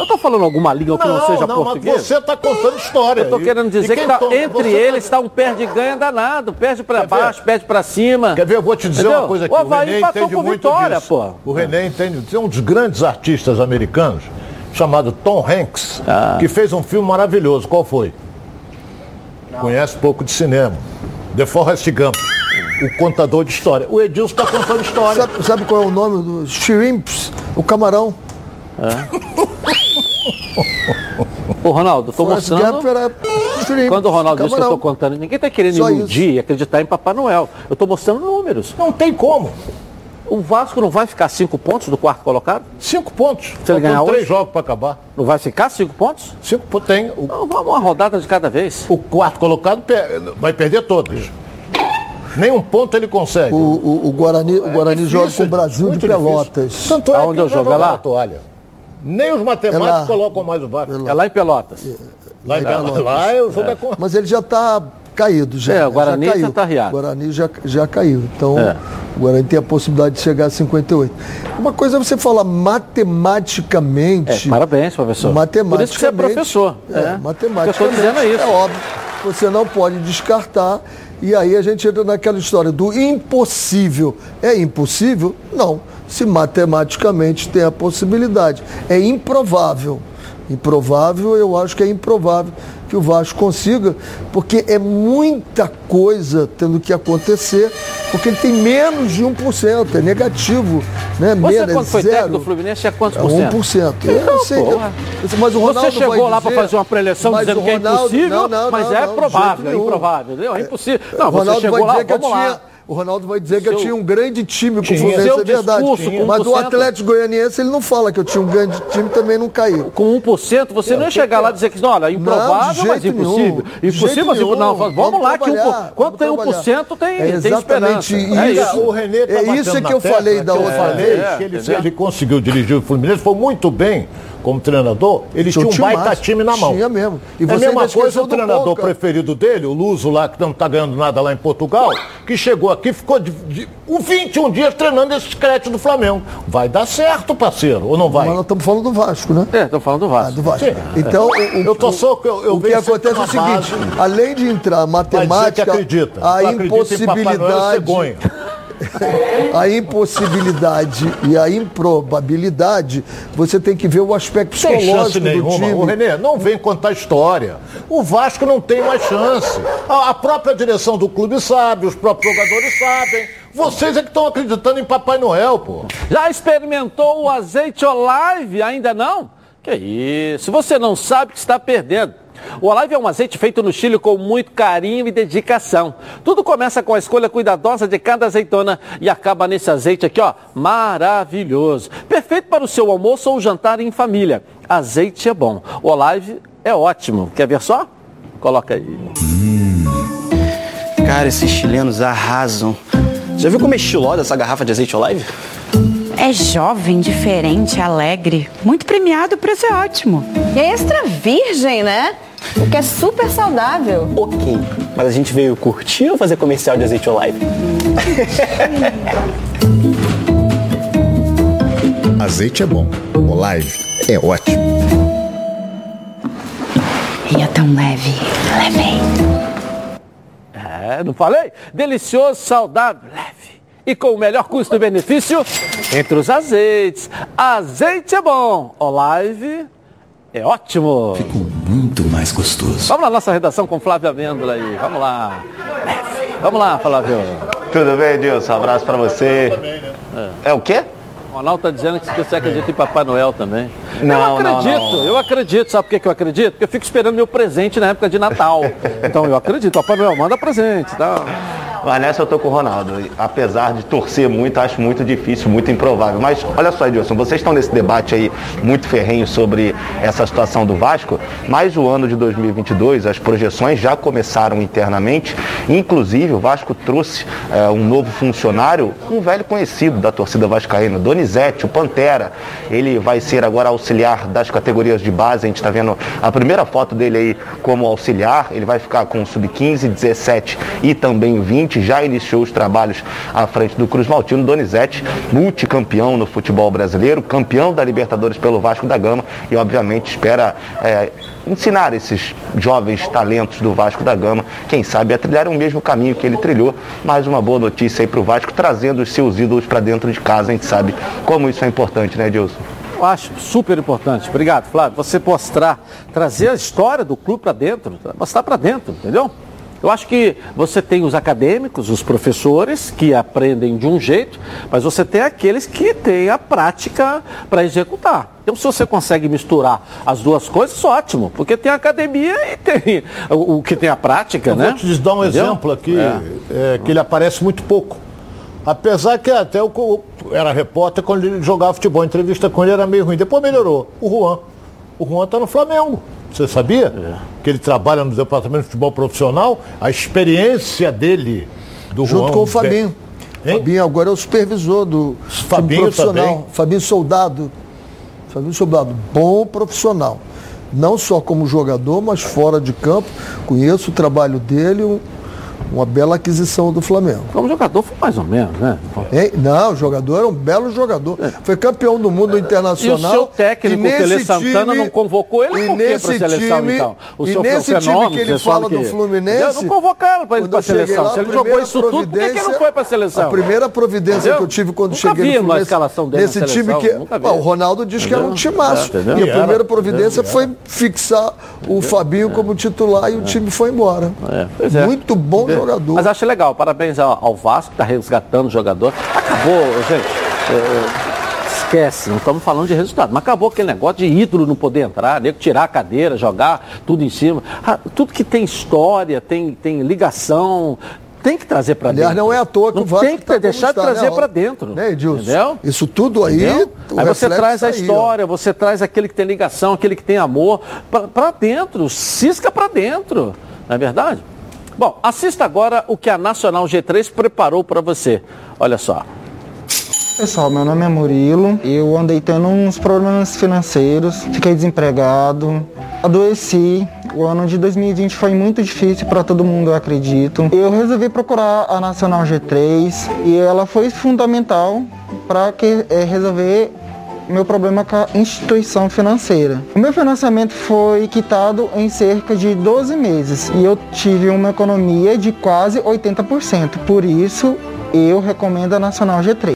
Eu estou falando alguma língua que não, não seja não, português? Mas você está contando história. Eu estou querendo dizer que tá, entre eles está um perde-ganha danado. Perde para baixo, perde para cima. Quer ver? Eu vou te dizer Entendeu? uma coisa aqui. O, o René entende muito vitória, disso. Pô. O René entende. Tem um dos grandes artistas americanos, chamado Tom Hanks, ah. que fez um filme maravilhoso. Qual foi? Não. Conhece pouco de cinema. The Forrest Gump o contador de história. O Edilson está contando história. Sabe, sabe, qual é o nome do shrimps? O camarão. É. Ô Ronaldo, estou mostrando. Quando o Ronaldo disse que eu estou contando, ninguém está querendo Só iludir e acreditar em Papai Noel. Eu estou mostrando números. Não tem como. O Vasco não vai ficar cinco pontos do quarto colocado? Cinco pontos. Se ele ganhar três jogos para acabar. Não vai ficar cinco pontos? Cinco pontos tem. O... Não, vamos uma rodada de cada vez. O quarto colocado vai perder todos. Nenhum ponto ele consegue. O, o, o Guarani, o Guarani é joga com o Brasil de Pelotas. Tanto é Aonde eu jogo? É lá? Toalha. Nem os matemáticos é lá, colocam mais o Vasco. É lá, em Pelotas. É, lá em Pelotas. Lá eu jogo é. Mas ele já está caído já. É, o Guarani já está riado. O Guarani já, já caiu. Então, é. o Guarani tem a possibilidade de chegar a 58. Uma coisa é você falar matematicamente. É, parabéns, professor. Matematicamente. Por isso que você é professor. É, é. matematicamente. Eu estou dizendo isso. É óbvio. Você não pode descartar e aí a gente entra naquela história do impossível. É impossível? Não. Se matematicamente tem a possibilidade. É improvável. Improvável, eu acho que é improvável que o Vasco consiga, porque é muita coisa tendo que acontecer, porque ele tem menos de 1%, é negativo. Né? Você, menos, quando é foi técnico do Fluminense, é quantos por cento? 1%. Então, eu sei, eu, mas o Ronaldo Você chegou lá para fazer uma preleção dizendo Ronaldo, que é impossível, não, não, mas não, é provável, é improvável. É impossível. Não, você chegou lá, vamos lá. Tinha, o Ronaldo vai dizer que eu tinha um grande time com o Fluminense, é verdade. Discurso, Mas o Atlético Goianiense ele não fala que eu tinha um grande time também não caiu. Com 1% você não ia chegar lá e dizer que, olha, improvável, mas impossível. Nenhum. Impossível, mas nenhum. não, vamos, vamos lá que um, quando tem 1% tem, é tem esperança. Isso. É isso. O Renê tá é isso que eu falei da outra vez. Que ele, ele conseguiu dirigir o Fluminense, foi muito bem como treinador, ele tinha um baita massa. time na mão. Tinha mesmo. E é a mesma coisa o treinador preferido dele, o Luso lá, que não está ganhando nada lá em Portugal, que chegou aqui ficou de, de, 21 dias treinando esse crédito do Flamengo. Vai dar certo, parceiro, ou não vai? Mas nós estamos falando do Vasco, né? É, estamos falando do Vasco. Ah, do Vasco. Então, o, eu tô só eu, eu o que acontece é o seguinte, além de entrar matemática, acredita. a impossibilidade a impossibilidade e a improbabilidade, você tem que ver o aspecto psicológico do time. O Renê, não vem contar história. O Vasco não tem mais chance. A, a própria direção do clube sabe, os próprios jogadores sabem. Vocês é que estão acreditando em Papai Noel, pô. Já experimentou o azeite Olive? Ainda não? Que isso, você não sabe que está perdendo. O Olive é um azeite feito no Chile com muito carinho e dedicação. Tudo começa com a escolha cuidadosa de cada azeitona e acaba nesse azeite aqui, ó, maravilhoso. Perfeito para o seu almoço ou jantar em família. Azeite é bom. O Olive é ótimo. Quer ver só? Coloca aí. Hum. Cara, esses chilenos arrasam. Já viu como é estilosa essa garrafa de azeite Olive? É jovem, diferente, alegre. Muito premiado, o preço é ótimo. E é extra virgem, né? O que é super saudável. Ok, mas a gente veio curtir ou fazer comercial de azeite Olive? azeite é bom, Olive é ótimo. E é tão leve, levei. É, não falei? Delicioso, saudável, leve. E com o melhor custo-benefício entre os azeites. Azeite é bom, Olive é ótimo. Ficou muito mais gostoso. Vamos lá, nossa redação com Flávio Amêndola aí. Vamos lá. Vamos lá, Flávio. Tudo bem, Edilson? Um abraço pra você. É, é o quê? O Ronaldo está dizendo que você acredita em Papai Noel também. Não, eu acredito, não, não. eu acredito. Sabe por que eu acredito? Porque eu fico esperando meu presente na época de Natal. então eu acredito. Papai Noel, manda presente. Tá? Mas nessa eu tô com o Ronaldo. Apesar de torcer muito, acho muito difícil, muito improvável. Mas olha só, Edilson, vocês estão nesse debate aí muito ferrenho sobre essa situação do Vasco, mas o ano de 2022, as projeções já começaram internamente. Inclusive, o Vasco trouxe é, um novo funcionário, um velho conhecido da torcida vascaína, Donizete, o Pantera. Ele vai ser agora auxiliar das categorias de base. A gente está vendo a primeira foto dele aí como auxiliar. Ele vai ficar com o sub-15, 17 e também 20. Já iniciou os trabalhos à frente do Cruz Maltino. Donizete, multicampeão no futebol brasileiro, campeão da Libertadores pelo Vasco da Gama e, obviamente, espera é, ensinar esses jovens talentos do Vasco da Gama, quem sabe, a trilhar o mesmo caminho que ele trilhou. Mais uma boa notícia aí para o Vasco, trazendo os seus ídolos para dentro de casa. A gente sabe como isso é importante, né, Dilson? Eu acho super importante. Obrigado, Flávio. Você mostrar, trazer a história do clube para dentro, mostrar para dentro, entendeu? Eu acho que você tem os acadêmicos, os professores, que aprendem de um jeito, mas você tem aqueles que têm a prática para executar. Então, se você consegue misturar as duas coisas, ótimo, porque tem a academia e tem o, o que tem a prática, Eu né? Vou te dar um Entendeu? exemplo aqui, É. é, que ele aparece muito pouco. Apesar que até o era repórter quando ele jogava futebol, a entrevista com ele era meio ruim. Depois melhorou. O Juan. O Juan está no Flamengo. Você sabia? É. Que ele trabalha no departamento de futebol profissional. A experiência dele do Junto Juan. com o Fabinho. Hein? Fabinho agora é o supervisor do time Fabinho profissional. também. Fabinho Soldado. Fabinho Soldado, bom profissional. Não só como jogador, mas fora de campo. Conheço o trabalho dele, uma bela aquisição do Flamengo. Como jogador foi mais ou menos, né? Hein? Não, o jogador era um belo jogador. Foi campeão do mundo É. E internacional. o seu técnico, E o Tele nesse Santana, time- não convocou ele por quê para a seleção, time- então? O e seu nesse time fenômeno, que ele fala fala do que- Fluminense, Eu não convocaram para ele para a seleção. lá, Se ele jogou isso tudo, por que que não providência- foi para a seleção? A primeira providência Entendeu? que eu tive quando Nunca cheguei vi no Fluminense, escalação dele nesse time que. Ó, o Ronaldo disse que era um timaço. É, e a primeira providência foi fixar o Fabinho como titular e o time foi embora. É, é. Muito bom É. jogador. Mas acho legal, parabéns ao, ao Vasco, que está resgatando o jogador. Acabou, gente. é, esquece, não estamos falando de resultado. Mas acabou aquele negócio de ídolo não poder entrar, nego tirar a cadeira, jogar tudo em cima. Ah, tudo que tem história, tem, tem ligação, tem que trazer para dentro. Aliás, não é à toa que não o Vasco tem que tá deixar de trazer né, para dentro. Né, Edilson? Entendeu? Isso tudo aí, Aí você traz a ó. história, você traz aquele que tem ligação, aquele que tem amor, para dentro, cisca para dentro, não é verdade? Bom, assista agora o que a Nacional G3 preparou para você. Olha só. Pessoal, meu nome é Murilo. Eu andei tendo uns problemas financeiros, fiquei desempregado, adoeci. O ano de 2020 foi muito difícil para todo mundo, eu acredito. Eu resolvi procurar a Nacional G3 e ela foi fundamental para que eh, resolver meu problema com a instituição financeira. O meu financiamento foi quitado em cerca de 12 meses e eu tive uma economia de quase 80%. Por isso, eu recomendo a Nacional G3.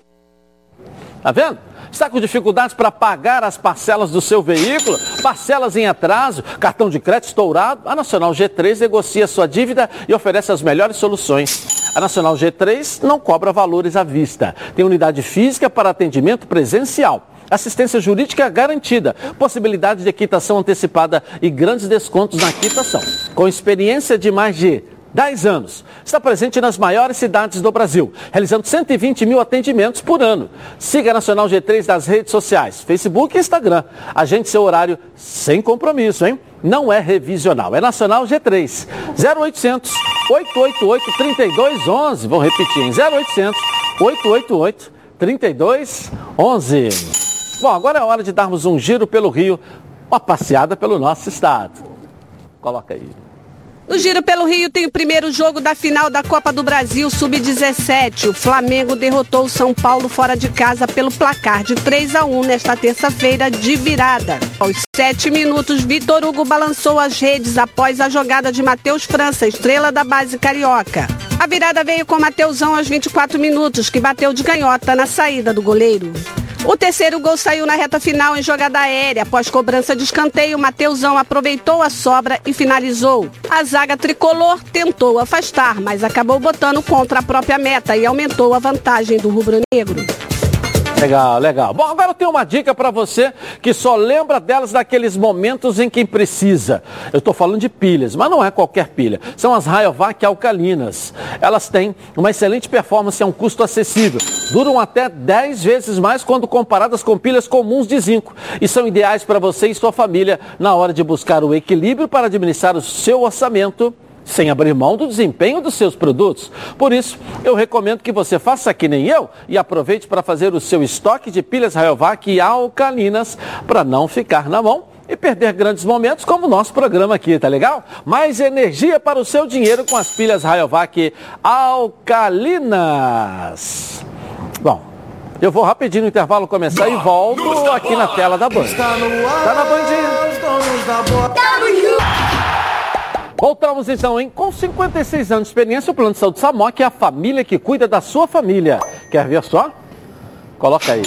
Tá vendo? Está com dificuldades para pagar as parcelas do seu veículo? Parcelas em atraso? Cartão de crédito estourado? A Nacional G3 negocia sua dívida e oferece as melhores soluções. A Nacional G3 não cobra valores à vista. Tem unidade física para atendimento presencial. Assistência jurídica garantida, possibilidade de quitação antecipada e grandes descontos na quitação. Com experiência de mais de 10 anos. Está presente nas maiores cidades do Brasil, realizando 120 mil atendimentos por ano. Siga a Nacional G3 nas redes sociais, Facebook e Instagram. Agende seu horário sem compromisso, hein? Não é revisional, é Nacional G3. 0800 888 3211. Vou repetir, em 0800 888 3211. Bom, agora é hora de darmos um giro pelo Rio, uma passeada pelo nosso estado. Coloca aí. No Giro pelo Rio tem o primeiro jogo da final da Copa do Brasil Sub-17. O Flamengo derrotou o São Paulo fora de casa pelo placar de 3 a 1 nesta terça-feira de virada. Aos sete minutos, Vitor Hugo balançou as redes após a jogada de Matheus França, estrela da base carioca. A virada veio com Mateusão aos 24 minutos, que bateu de canhota na saída do goleiro. O terceiro gol saiu na reta final em jogada aérea. Após cobrança de escanteio, Mateusão aproveitou a sobra e finalizou. A zaga tricolor tentou afastar, mas acabou botando contra a própria meta e aumentou a vantagem do rubro-negro. Legal, legal. Bom, agora eu tenho uma dica para você que só lembra delas naqueles momentos em que precisa. Eu estou falando de pilhas, mas não é qualquer pilha. São as Rayovac alcalinas. Elas têm uma excelente performance a um custo acessível. Duram até 10 vezes mais quando comparadas com pilhas comuns de zinco. E são ideais para você e sua família na hora de buscar o equilíbrio para administrar o seu orçamento sem abrir mão do desempenho dos seus produtos. Por isso, eu recomendo que você faça que nem eu e aproveite para fazer o seu estoque de pilhas Rayovac alcalinas para não ficar na mão e perder grandes momentos como o nosso programa aqui, tá legal? Mais energia para o seu dinheiro com as pilhas Rayovac alcalinas. Bom, eu vou rapidinho no intervalo começar e volto aqui na tela da Band. Tá na Bandinha. Voltamos então, hein? Com 56 anos de experiência, o Plano de Saúde Samok é a família que cuida da sua família. Quer ver só? Coloca aí.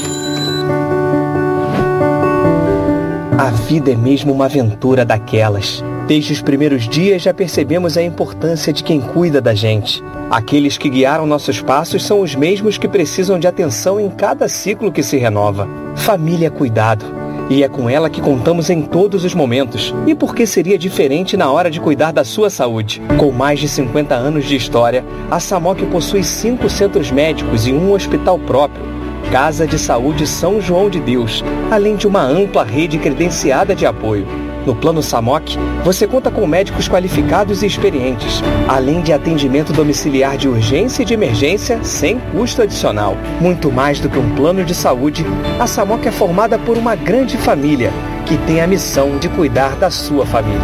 A vida é mesmo uma aventura daquelas. Desde os primeiros dias já percebemos a importância de quem cuida da gente. Aqueles que guiaram nossos passos são os mesmos que precisam de atenção em cada ciclo que se renova. Família Cuidado e é com ela que contamos em todos os momentos. E por que seria diferente na hora de cuidar da sua saúde? Com mais de 50 anos de história, a Samok possui cinco centros médicos e um hospital próprio. Casa de Saúde São João de Deus, além de uma ampla rede credenciada de apoio. No Plano Samok, você conta com médicos qualificados e experientes, além de atendimento domiciliar de urgência e de emergência sem custo adicional. Muito mais do que um plano de saúde, a Samok é formada por uma grande família que tem a missão de cuidar da sua família.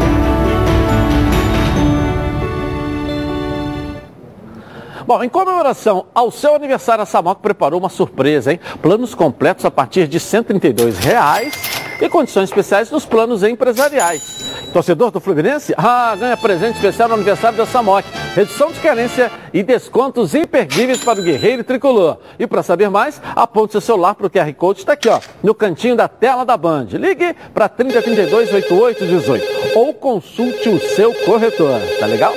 Bom, em comemoração ao seu aniversário, a Samok preparou uma surpresa, hein? Planos completos a partir de 132 reais e condições especiais nos planos empresariais. Torcedor do Fluminense? Ah, ganha presente especial no aniversário da Samok. Redução de carência e descontos imperdíveis para o guerreiro tricolor. E para saber mais, aponte seu celular para o QR Code, está aqui, ó, no cantinho da tela da Band. Ligue para 3032 8818 ou consulte o seu corretor. Tá legal?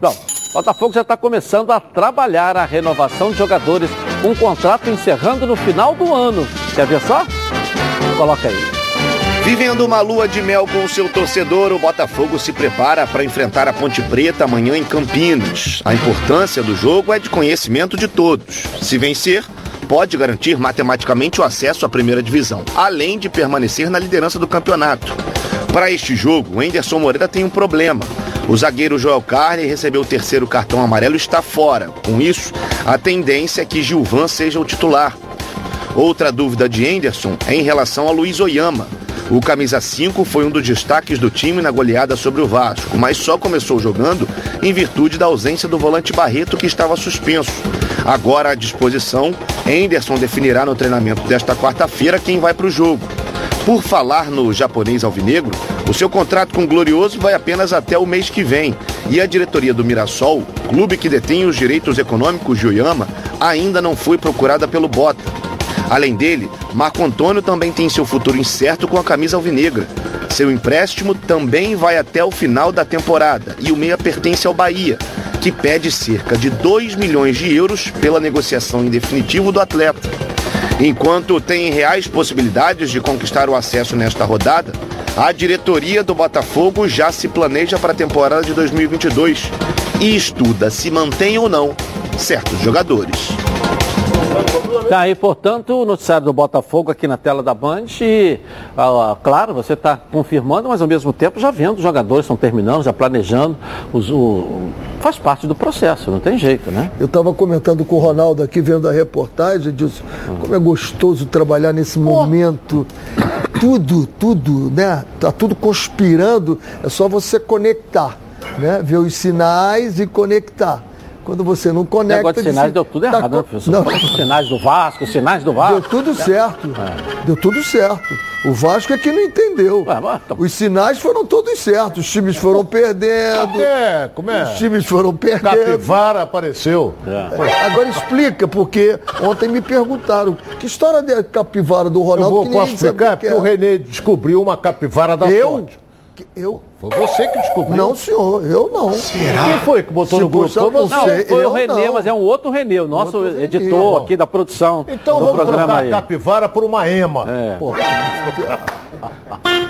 Bom, Botafogo já está começando a trabalhar a renovação de jogadores, um contrato encerrando no final do ano. Quer ver só? Coloca aí. Vivendo uma lua de mel com o seu torcedor, o Botafogo se prepara para enfrentar a Ponte Preta amanhã em Campinas. A importância do jogo é de conhecimento de todos. Se vencer, pode garantir matematicamente o acesso à primeira divisão, além de permanecer na liderança do campeonato. Para este jogo, o Enderson Moreira tem um problema. O zagueiro Joel Carne recebeu o terceiro cartão amarelo e está fora. Com isso, a tendência é que Gilvan seja o titular. Outra dúvida de Enderson é em relação a Luiz Oyama. O camisa 5 foi um dos destaques do time na goleada sobre o Vasco, mas só começou jogando em virtude da ausência do volante Barreto que estava suspenso. Agora à disposição, Henderson definirá no treinamento desta quarta-feira quem vai para o jogo. Por falar no japonês alvinegro, o seu contrato com o Glorioso vai apenas até o mês que vem. E a diretoria do Mirassol, clube que detém os direitos econômicos de Oyama, ainda não foi procurada pelo Bota. Além dele, Marco Antônio também tem seu futuro incerto com a camisa alvinegra. Seu empréstimo também vai até o final da temporada e o meia pertence ao Bahia, que pede cerca de 2 milhões de euros pela negociação em definitivo do atleta. Enquanto tem reais possibilidades de conquistar o acesso nesta rodada, a diretoria do Botafogo já se planeja para a temporada de 2022 e estuda se mantém ou não certos jogadores. Tá aí, portanto, o noticiário do Botafogo aqui na tela da Band. E, ah, claro, você está confirmando, mas ao mesmo tempo já vendo os jogadores estão terminando, já planejando. Os, o, faz parte do processo, não tem jeito, né? Eu estava comentando com o Ronaldo aqui, vendo a reportagem, disse como é gostoso trabalhar nesse momento. Tudo, tudo, né? Tá tudo conspirando, é só você conectar, né? Ver os sinais e conectar. Quando você não conecta. Negócio de sinais deu tudo errado, tá, né, professor? Não. Os sinais do Vasco, os sinais do Vasco. Deu tudo certo. É. Deu tudo certo. O Vasco é que não entendeu. Ué, mas... Tá os sinais foram todos certos. Os times foram perdendo. É, como é? Os times foram perdendo. Capivara apareceu. É. Agora explica, porque ontem me perguntaram que história de capivara do Ronaldo. Eu vou, posso explicar? Porque o Renê descobriu uma capivara da Eu? Eu? Foi você que descobriu? Não, senhor, eu não. Será? Quem foi que botou Se no grupo? foi você, Não, foi o Renê, não. mas é um outro Renê, o nosso Outro editor Renê. aqui da produção Então do vamos programa trocar aí. a capivara por uma ema. É. Pô,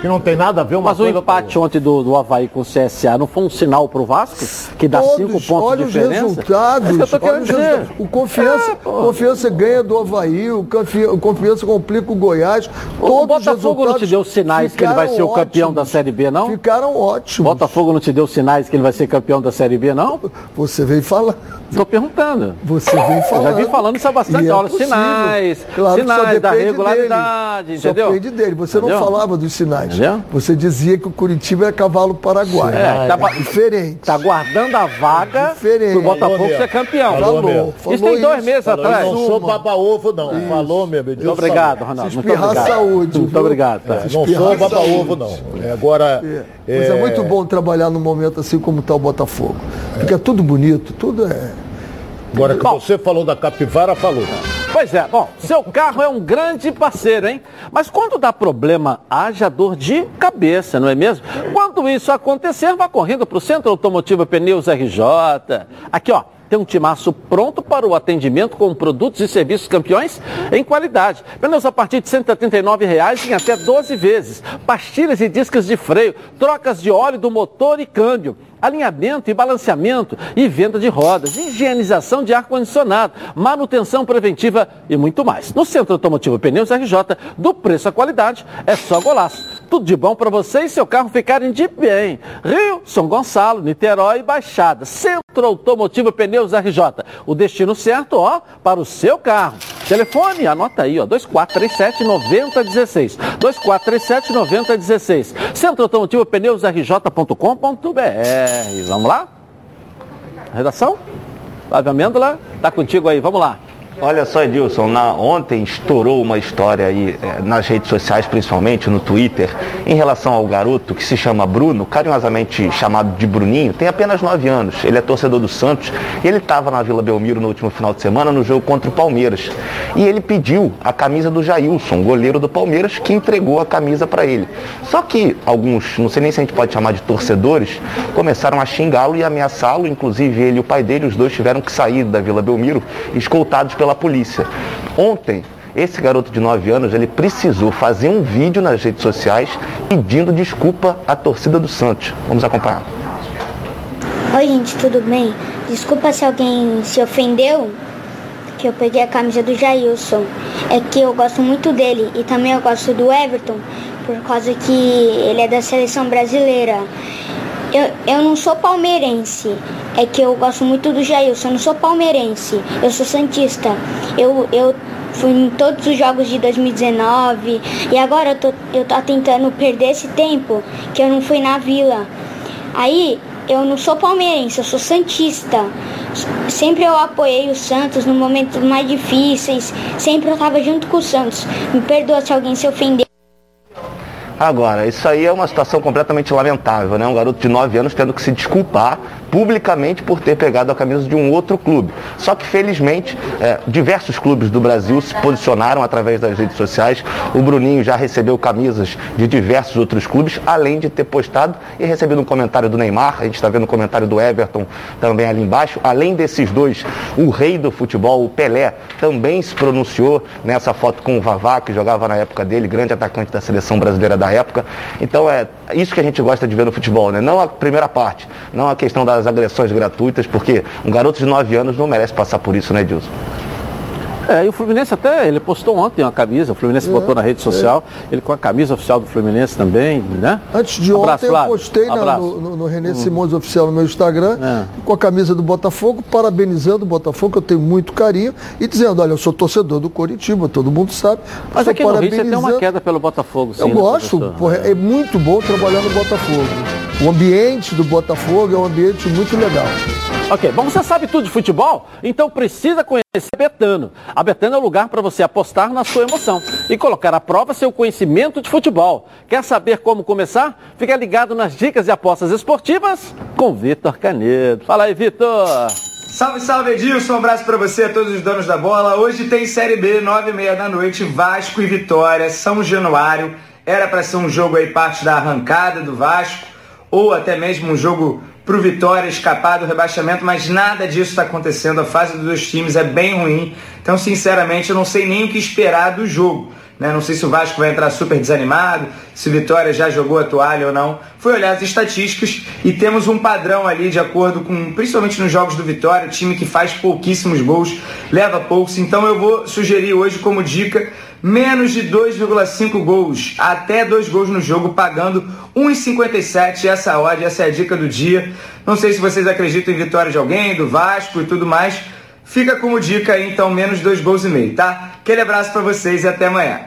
que não tem nada a ver uma Mas o empate ontem do, do Havaí com o CSA não foi um sinal pro Vasco? Que dá Todos, cinco pontos olha de os diferença? resultados. É isso que eu tô olha querendo os dizer. resultados. O confiança, confiança ganha do Havaí, o, confi- o confiança complica o Goiás. O Todos os Botafogo não te deu sinais que ele vai ser o campeão ótimos. da Série B, não? Ficaram ótimos. Botafogo não te deu sinais que ele vai ser campeão da Série B, não? Você veio falar. Estou perguntando. Você vem Eu falando. já vim falando isso há bastante é hora. possível. Sinais, Claro que só sinais da depende regularidade, dele. entendeu? Só depende dele. Você Entendeu? não falava dos sinais. Entendeu? Você dizia que o Curitiba é cavalo paraguaio. É, tá, diferente. Tá guardando a vaga Diferente. pro Botafogo Falou ser campeão. Falou mesmo. Isso tem dois meses Falou, atrás. Eu não sou baba-ovo, não. Falou mesmo. Muito obrigado, Ronaldo. Muito espirrar obrigado. saúde, Muito obrigado. tá? É, não sou baba-ovo, não. É, agora. Mas é muito bom trabalhar num momento assim como está o Botafogo. Porque é tudo bonito, tudo é. Agora que você falou da capivara, falou. Pois é, bom, seu carro é um grande parceiro, hein? Mas quando dá problema, haja dor de cabeça, não é mesmo? Quando isso acontecer, vá correndo para o Centro Automotivo Pneus RJ. Aqui, ó. Tem um timaço pronto para o atendimento com produtos e serviços campeões em qualidade. Pneus a partir de 179 reais em até 12 vezes. Pastilhas e discos de freio, trocas de óleo do motor e câmbio alinhamento e balanceamento e venda de rodas, higienização de ar-condicionado, manutenção preventiva e muito mais. No Centro Automotivo Pneus RJ, do preço à qualidade, é só golaço. Tudo de bom para você e seu carro ficarem de bem. Rio, São Gonçalo, Niterói e Baixada. Centro Automotivo Pneus RJ. O destino certo, ó, para o seu carro. Telefone, anota aí, ó, 2437 9016. 2437 9016. Centro Automotivo Pneus RJ.com.br. Vamos lá? Redação? Flávio Amêndola, tá contigo aí, vamos lá. Olha só, Edilson, na, ontem estourou uma história aí eh, nas redes sociais, principalmente no Twitter, em relação ao garoto que se chama Bruno, carinhosamente chamado de Bruninho, tem apenas 9 anos. Ele é torcedor do Santos e ele estava na Vila Belmiro no último final de semana no jogo contra o Palmeiras. E ele pediu a camisa do Jailson, goleiro do Palmeiras, que entregou a camisa para ele. Só que alguns, não sei nem se a gente pode chamar de torcedores, começaram a xingá-lo e ameaçá-lo, inclusive ele e o pai dele, os dois tiveram que sair da Vila Belmiro, escoltados pela polícia. Ontem, esse garoto de 9 anos, ele precisou fazer um vídeo nas redes sociais pedindo desculpa à torcida do Santos. Vamos acompanhar. Oi, gente, tudo bem? Desculpa se alguém se ofendeu, que eu peguei a camisa do Jailson. É que eu gosto muito dele e também eu gosto do Everton, por causa que ele é da seleção brasileira. Eu, eu não sou palmeirense, é que eu gosto muito do Jailson, eu não sou palmeirense, eu sou santista. Eu, eu fui em todos os jogos de 2019 e agora eu tô, eu tô tentando perder esse tempo que eu não fui na vila. Aí eu não sou palmeirense, eu sou santista. Sempre eu apoiei o Santos nos momentos mais difíceis, sempre eu tava junto com o Santos. Me perdoa se alguém se ofendeu. Agora, isso aí é uma situação completamente lamentável, né? Um garoto de 9 anos tendo que se desculpar publicamente por ter pegado a camisa de um outro clube. Só que, felizmente, é, diversos clubes do Brasil se posicionaram através das redes sociais. O Bruninho já recebeu camisas de diversos outros clubes, além de ter postado e recebido um comentário do Neymar. A gente está vendo um comentário do Everton também ali embaixo. Além desses dois, o rei do futebol, o Pelé, também se pronunciou nessa foto com o Vavá, que jogava na época dele, grande atacante da seleção brasileira da época. Então é isso que a gente gosta de ver no futebol, né? Não a primeira parte, não a questão das agressões gratuitas, porque um garoto de 9 anos não merece passar por isso, né, Dilson? É, e o Fluminense até, ele postou ontem uma camisa, o Fluminense É, botou na rede social, ele com a camisa oficial do Fluminense também, né? Antes de Abraço, ontem eu Flávio. postei na- no, no, no René Simões Oficial no meu Instagram, É. com a camisa do Botafogo, parabenizando o Botafogo, que eu tenho muito carinho, e dizendo, olha, eu sou torcedor do Coritiba, todo mundo sabe. Mas aqui no Rio você tem uma queda pelo Botafogo, sim, Eu né, gosto, porra, é muito bom trabalhar no Botafogo. O ambiente do Botafogo é um ambiente muito legal. Ok, bom, você sabe tudo de futebol? Então precisa conhecer a Betano. A Betano é o lugar para você apostar na sua emoção e colocar à prova seu conhecimento de futebol. Quer saber como começar? Fica ligado nas dicas de apostas esportivas com Vitor Canedo. Fala aí, Vitor! Salve, salve Edilson, um abraço pra você, a todos os donos da bola. Hoje tem Série B, nove e meia da noite, Vasco e Vitória, São Januário. Era para ser um jogo aí parte da arrancada do Vasco, ou até mesmo um jogo para o Vitória escapar do rebaixamento, mas nada disso está acontecendo. A fase dos dois times é bem ruim. Então, sinceramente, eu não sei nem o que esperar do jogo. Né? Não sei se o Vasco vai entrar super desanimado, se o Vitória já jogou a toalha ou não. Foi olhar as estatísticas e temos um padrão ali de acordo com, principalmente nos jogos do Vitória, time que faz pouquíssimos gols, leva poucos. Então eu vou sugerir hoje como dica menos de 2,5 gols, até 2 gols no jogo, pagando 1,57. Essa odd, essa é a dica do dia. Não sei se vocês acreditam em vitória de alguém, do Vasco e tudo mais. Fica como dica aí, então, menos de 2 gols e meio, tá? Aquele abraço para vocês e até amanhã.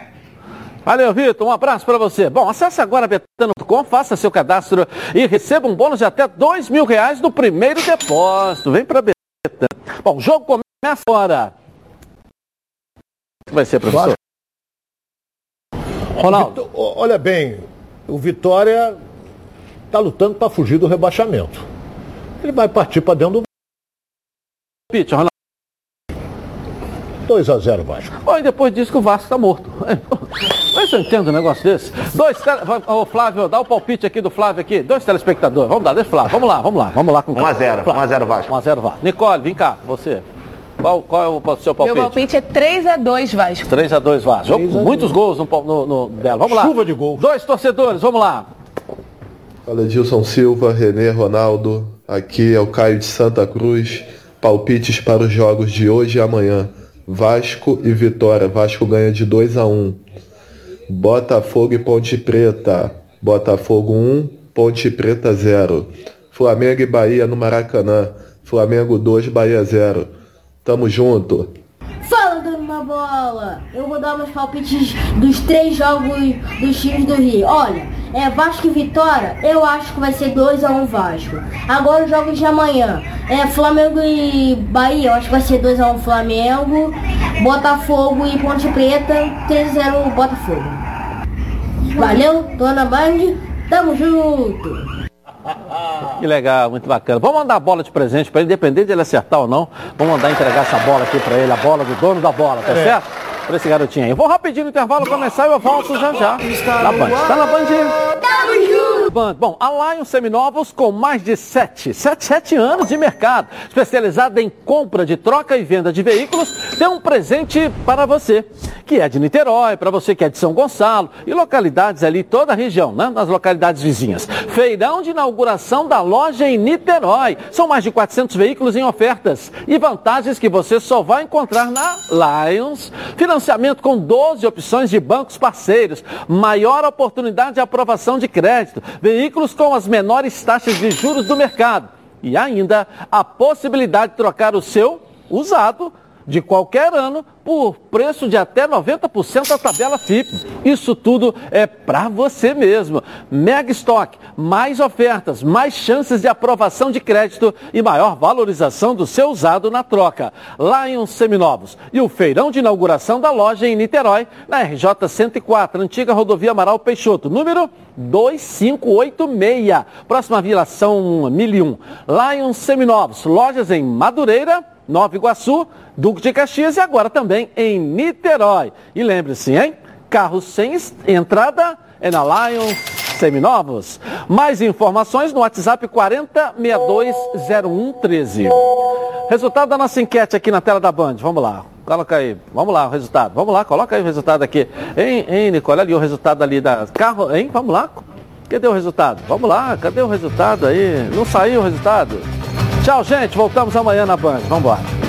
Valeu, Vitor. Um abraço para você. Bom, acesse agora betano.com, faça seu cadastro e receba um bônus de até dois mil reais no primeiro depósito. Vem para Betano. Bom, o jogo começa agora. Vai ser, professor? Ronaldo. Olha bem, o Vitória está lutando para fugir do rebaixamento. Ele vai partir para dentro do. Pitch, Ronaldo. 2 a 0 Vasco. Bom, e depois disso que o Vasco está morto. Mas eu entendo um negócio desse. Dois Ô, Flávio, dá o palpite aqui do Flávio aqui. Dois telespectadores. Vamos dar, deixa o Flávio. Vamos lá, vamos lá. Vamos lá com 1 a 0 1 a 0 Vasco. 1 a 0 Vasco. Nicole, vem cá, você. Qual, qual é o seu palpite? Meu palpite é 3x2 Vasco. 3x2 Vasco. Jogo com muitos gols no, no, no dela. Vamos lá. Chuva de gols. Dois torcedores, vamos lá. Fala Edilson Silva, Renê Ronaldo. Aqui é o Caio de Santa Cruz. Palpites para os jogos de hoje e amanhã. Vasco e Vitória. Vasco ganha de 2 a 1. Botafogo e Ponte Preta. Botafogo 1, Ponte Preta 0. Flamengo e Bahia no Maracanã. Flamengo 2, Bahia 0. Tamo junto. Fala, dando uma bola! Eu vou dar meus palpites dos três jogos dos times do Rio. Olha, é Vasco e Vitória, eu acho que vai ser 2x1 Vasco. Agora os jogos de amanhã. É Flamengo e Bahia, eu acho que vai ser 2x1 Flamengo. Botafogo e Ponte Preta, 3x0 Botafogo. Valeu, Dona Band, tamo junto! Que legal, muito bacana. Vamos mandar a bola de presente para ele, independente de ele acertar ou não. Vamos mandar entregar essa bola aqui para ele, a bola do dono da bola, tá é. certo? Para esse garotinho aí. Eu vou rapidinho no intervalo começar e eu volto já já. Na Band. Tá na Band? Tamo junto! Bom, a Lion Seminovos com mais de 7, 7, 7 anos de mercado, especializada em compra de troca e venda de veículos, tem um presente para você, que é de Niterói, para você que é de São Gonçalo e localidades ali, toda a região, né? Nas localidades vizinhas. Feirão de inauguração da loja em Niterói. São mais de 400 veículos em ofertas e vantagens que você só vai encontrar na Lions. Financiamento com 12 opções de bancos parceiros, maior oportunidade de aprovação de crédito veículos com as menores taxas de juros do mercado e ainda a possibilidade de trocar o seu usado de qualquer ano por preço de até 90% da tabela FIP. Isso tudo é para você mesmo. Mega Stock, mais ofertas, mais chances de aprovação de crédito e maior valorização do seu usado na troca. Lions Seminovos e o feirão de inauguração da loja em Niterói, na RJ 104, antiga rodovia Amaral Peixoto, número 2586. Próxima Vila São 1001. Lions Seminovos, lojas em Madureira, Nova Iguaçu, Duque de Caxias e agora também em Niterói. E lembre-se, hein? Carros sem entrada é na Lions Seminovos. Mais informações no WhatsApp 40620113. Resultado da nossa enquete aqui na tela da Band. Vamos lá. Coloca aí. Vamos lá o resultado. Vamos lá, coloca aí o resultado aqui. Hein, hein, Nicole? Ali o resultado ali da carro, hein? Vamos lá. Cadê o resultado? Vamos lá, cadê o resultado aí? Não saiu o resultado? Tchau, gente. Voltamos amanhã na Band. Embora.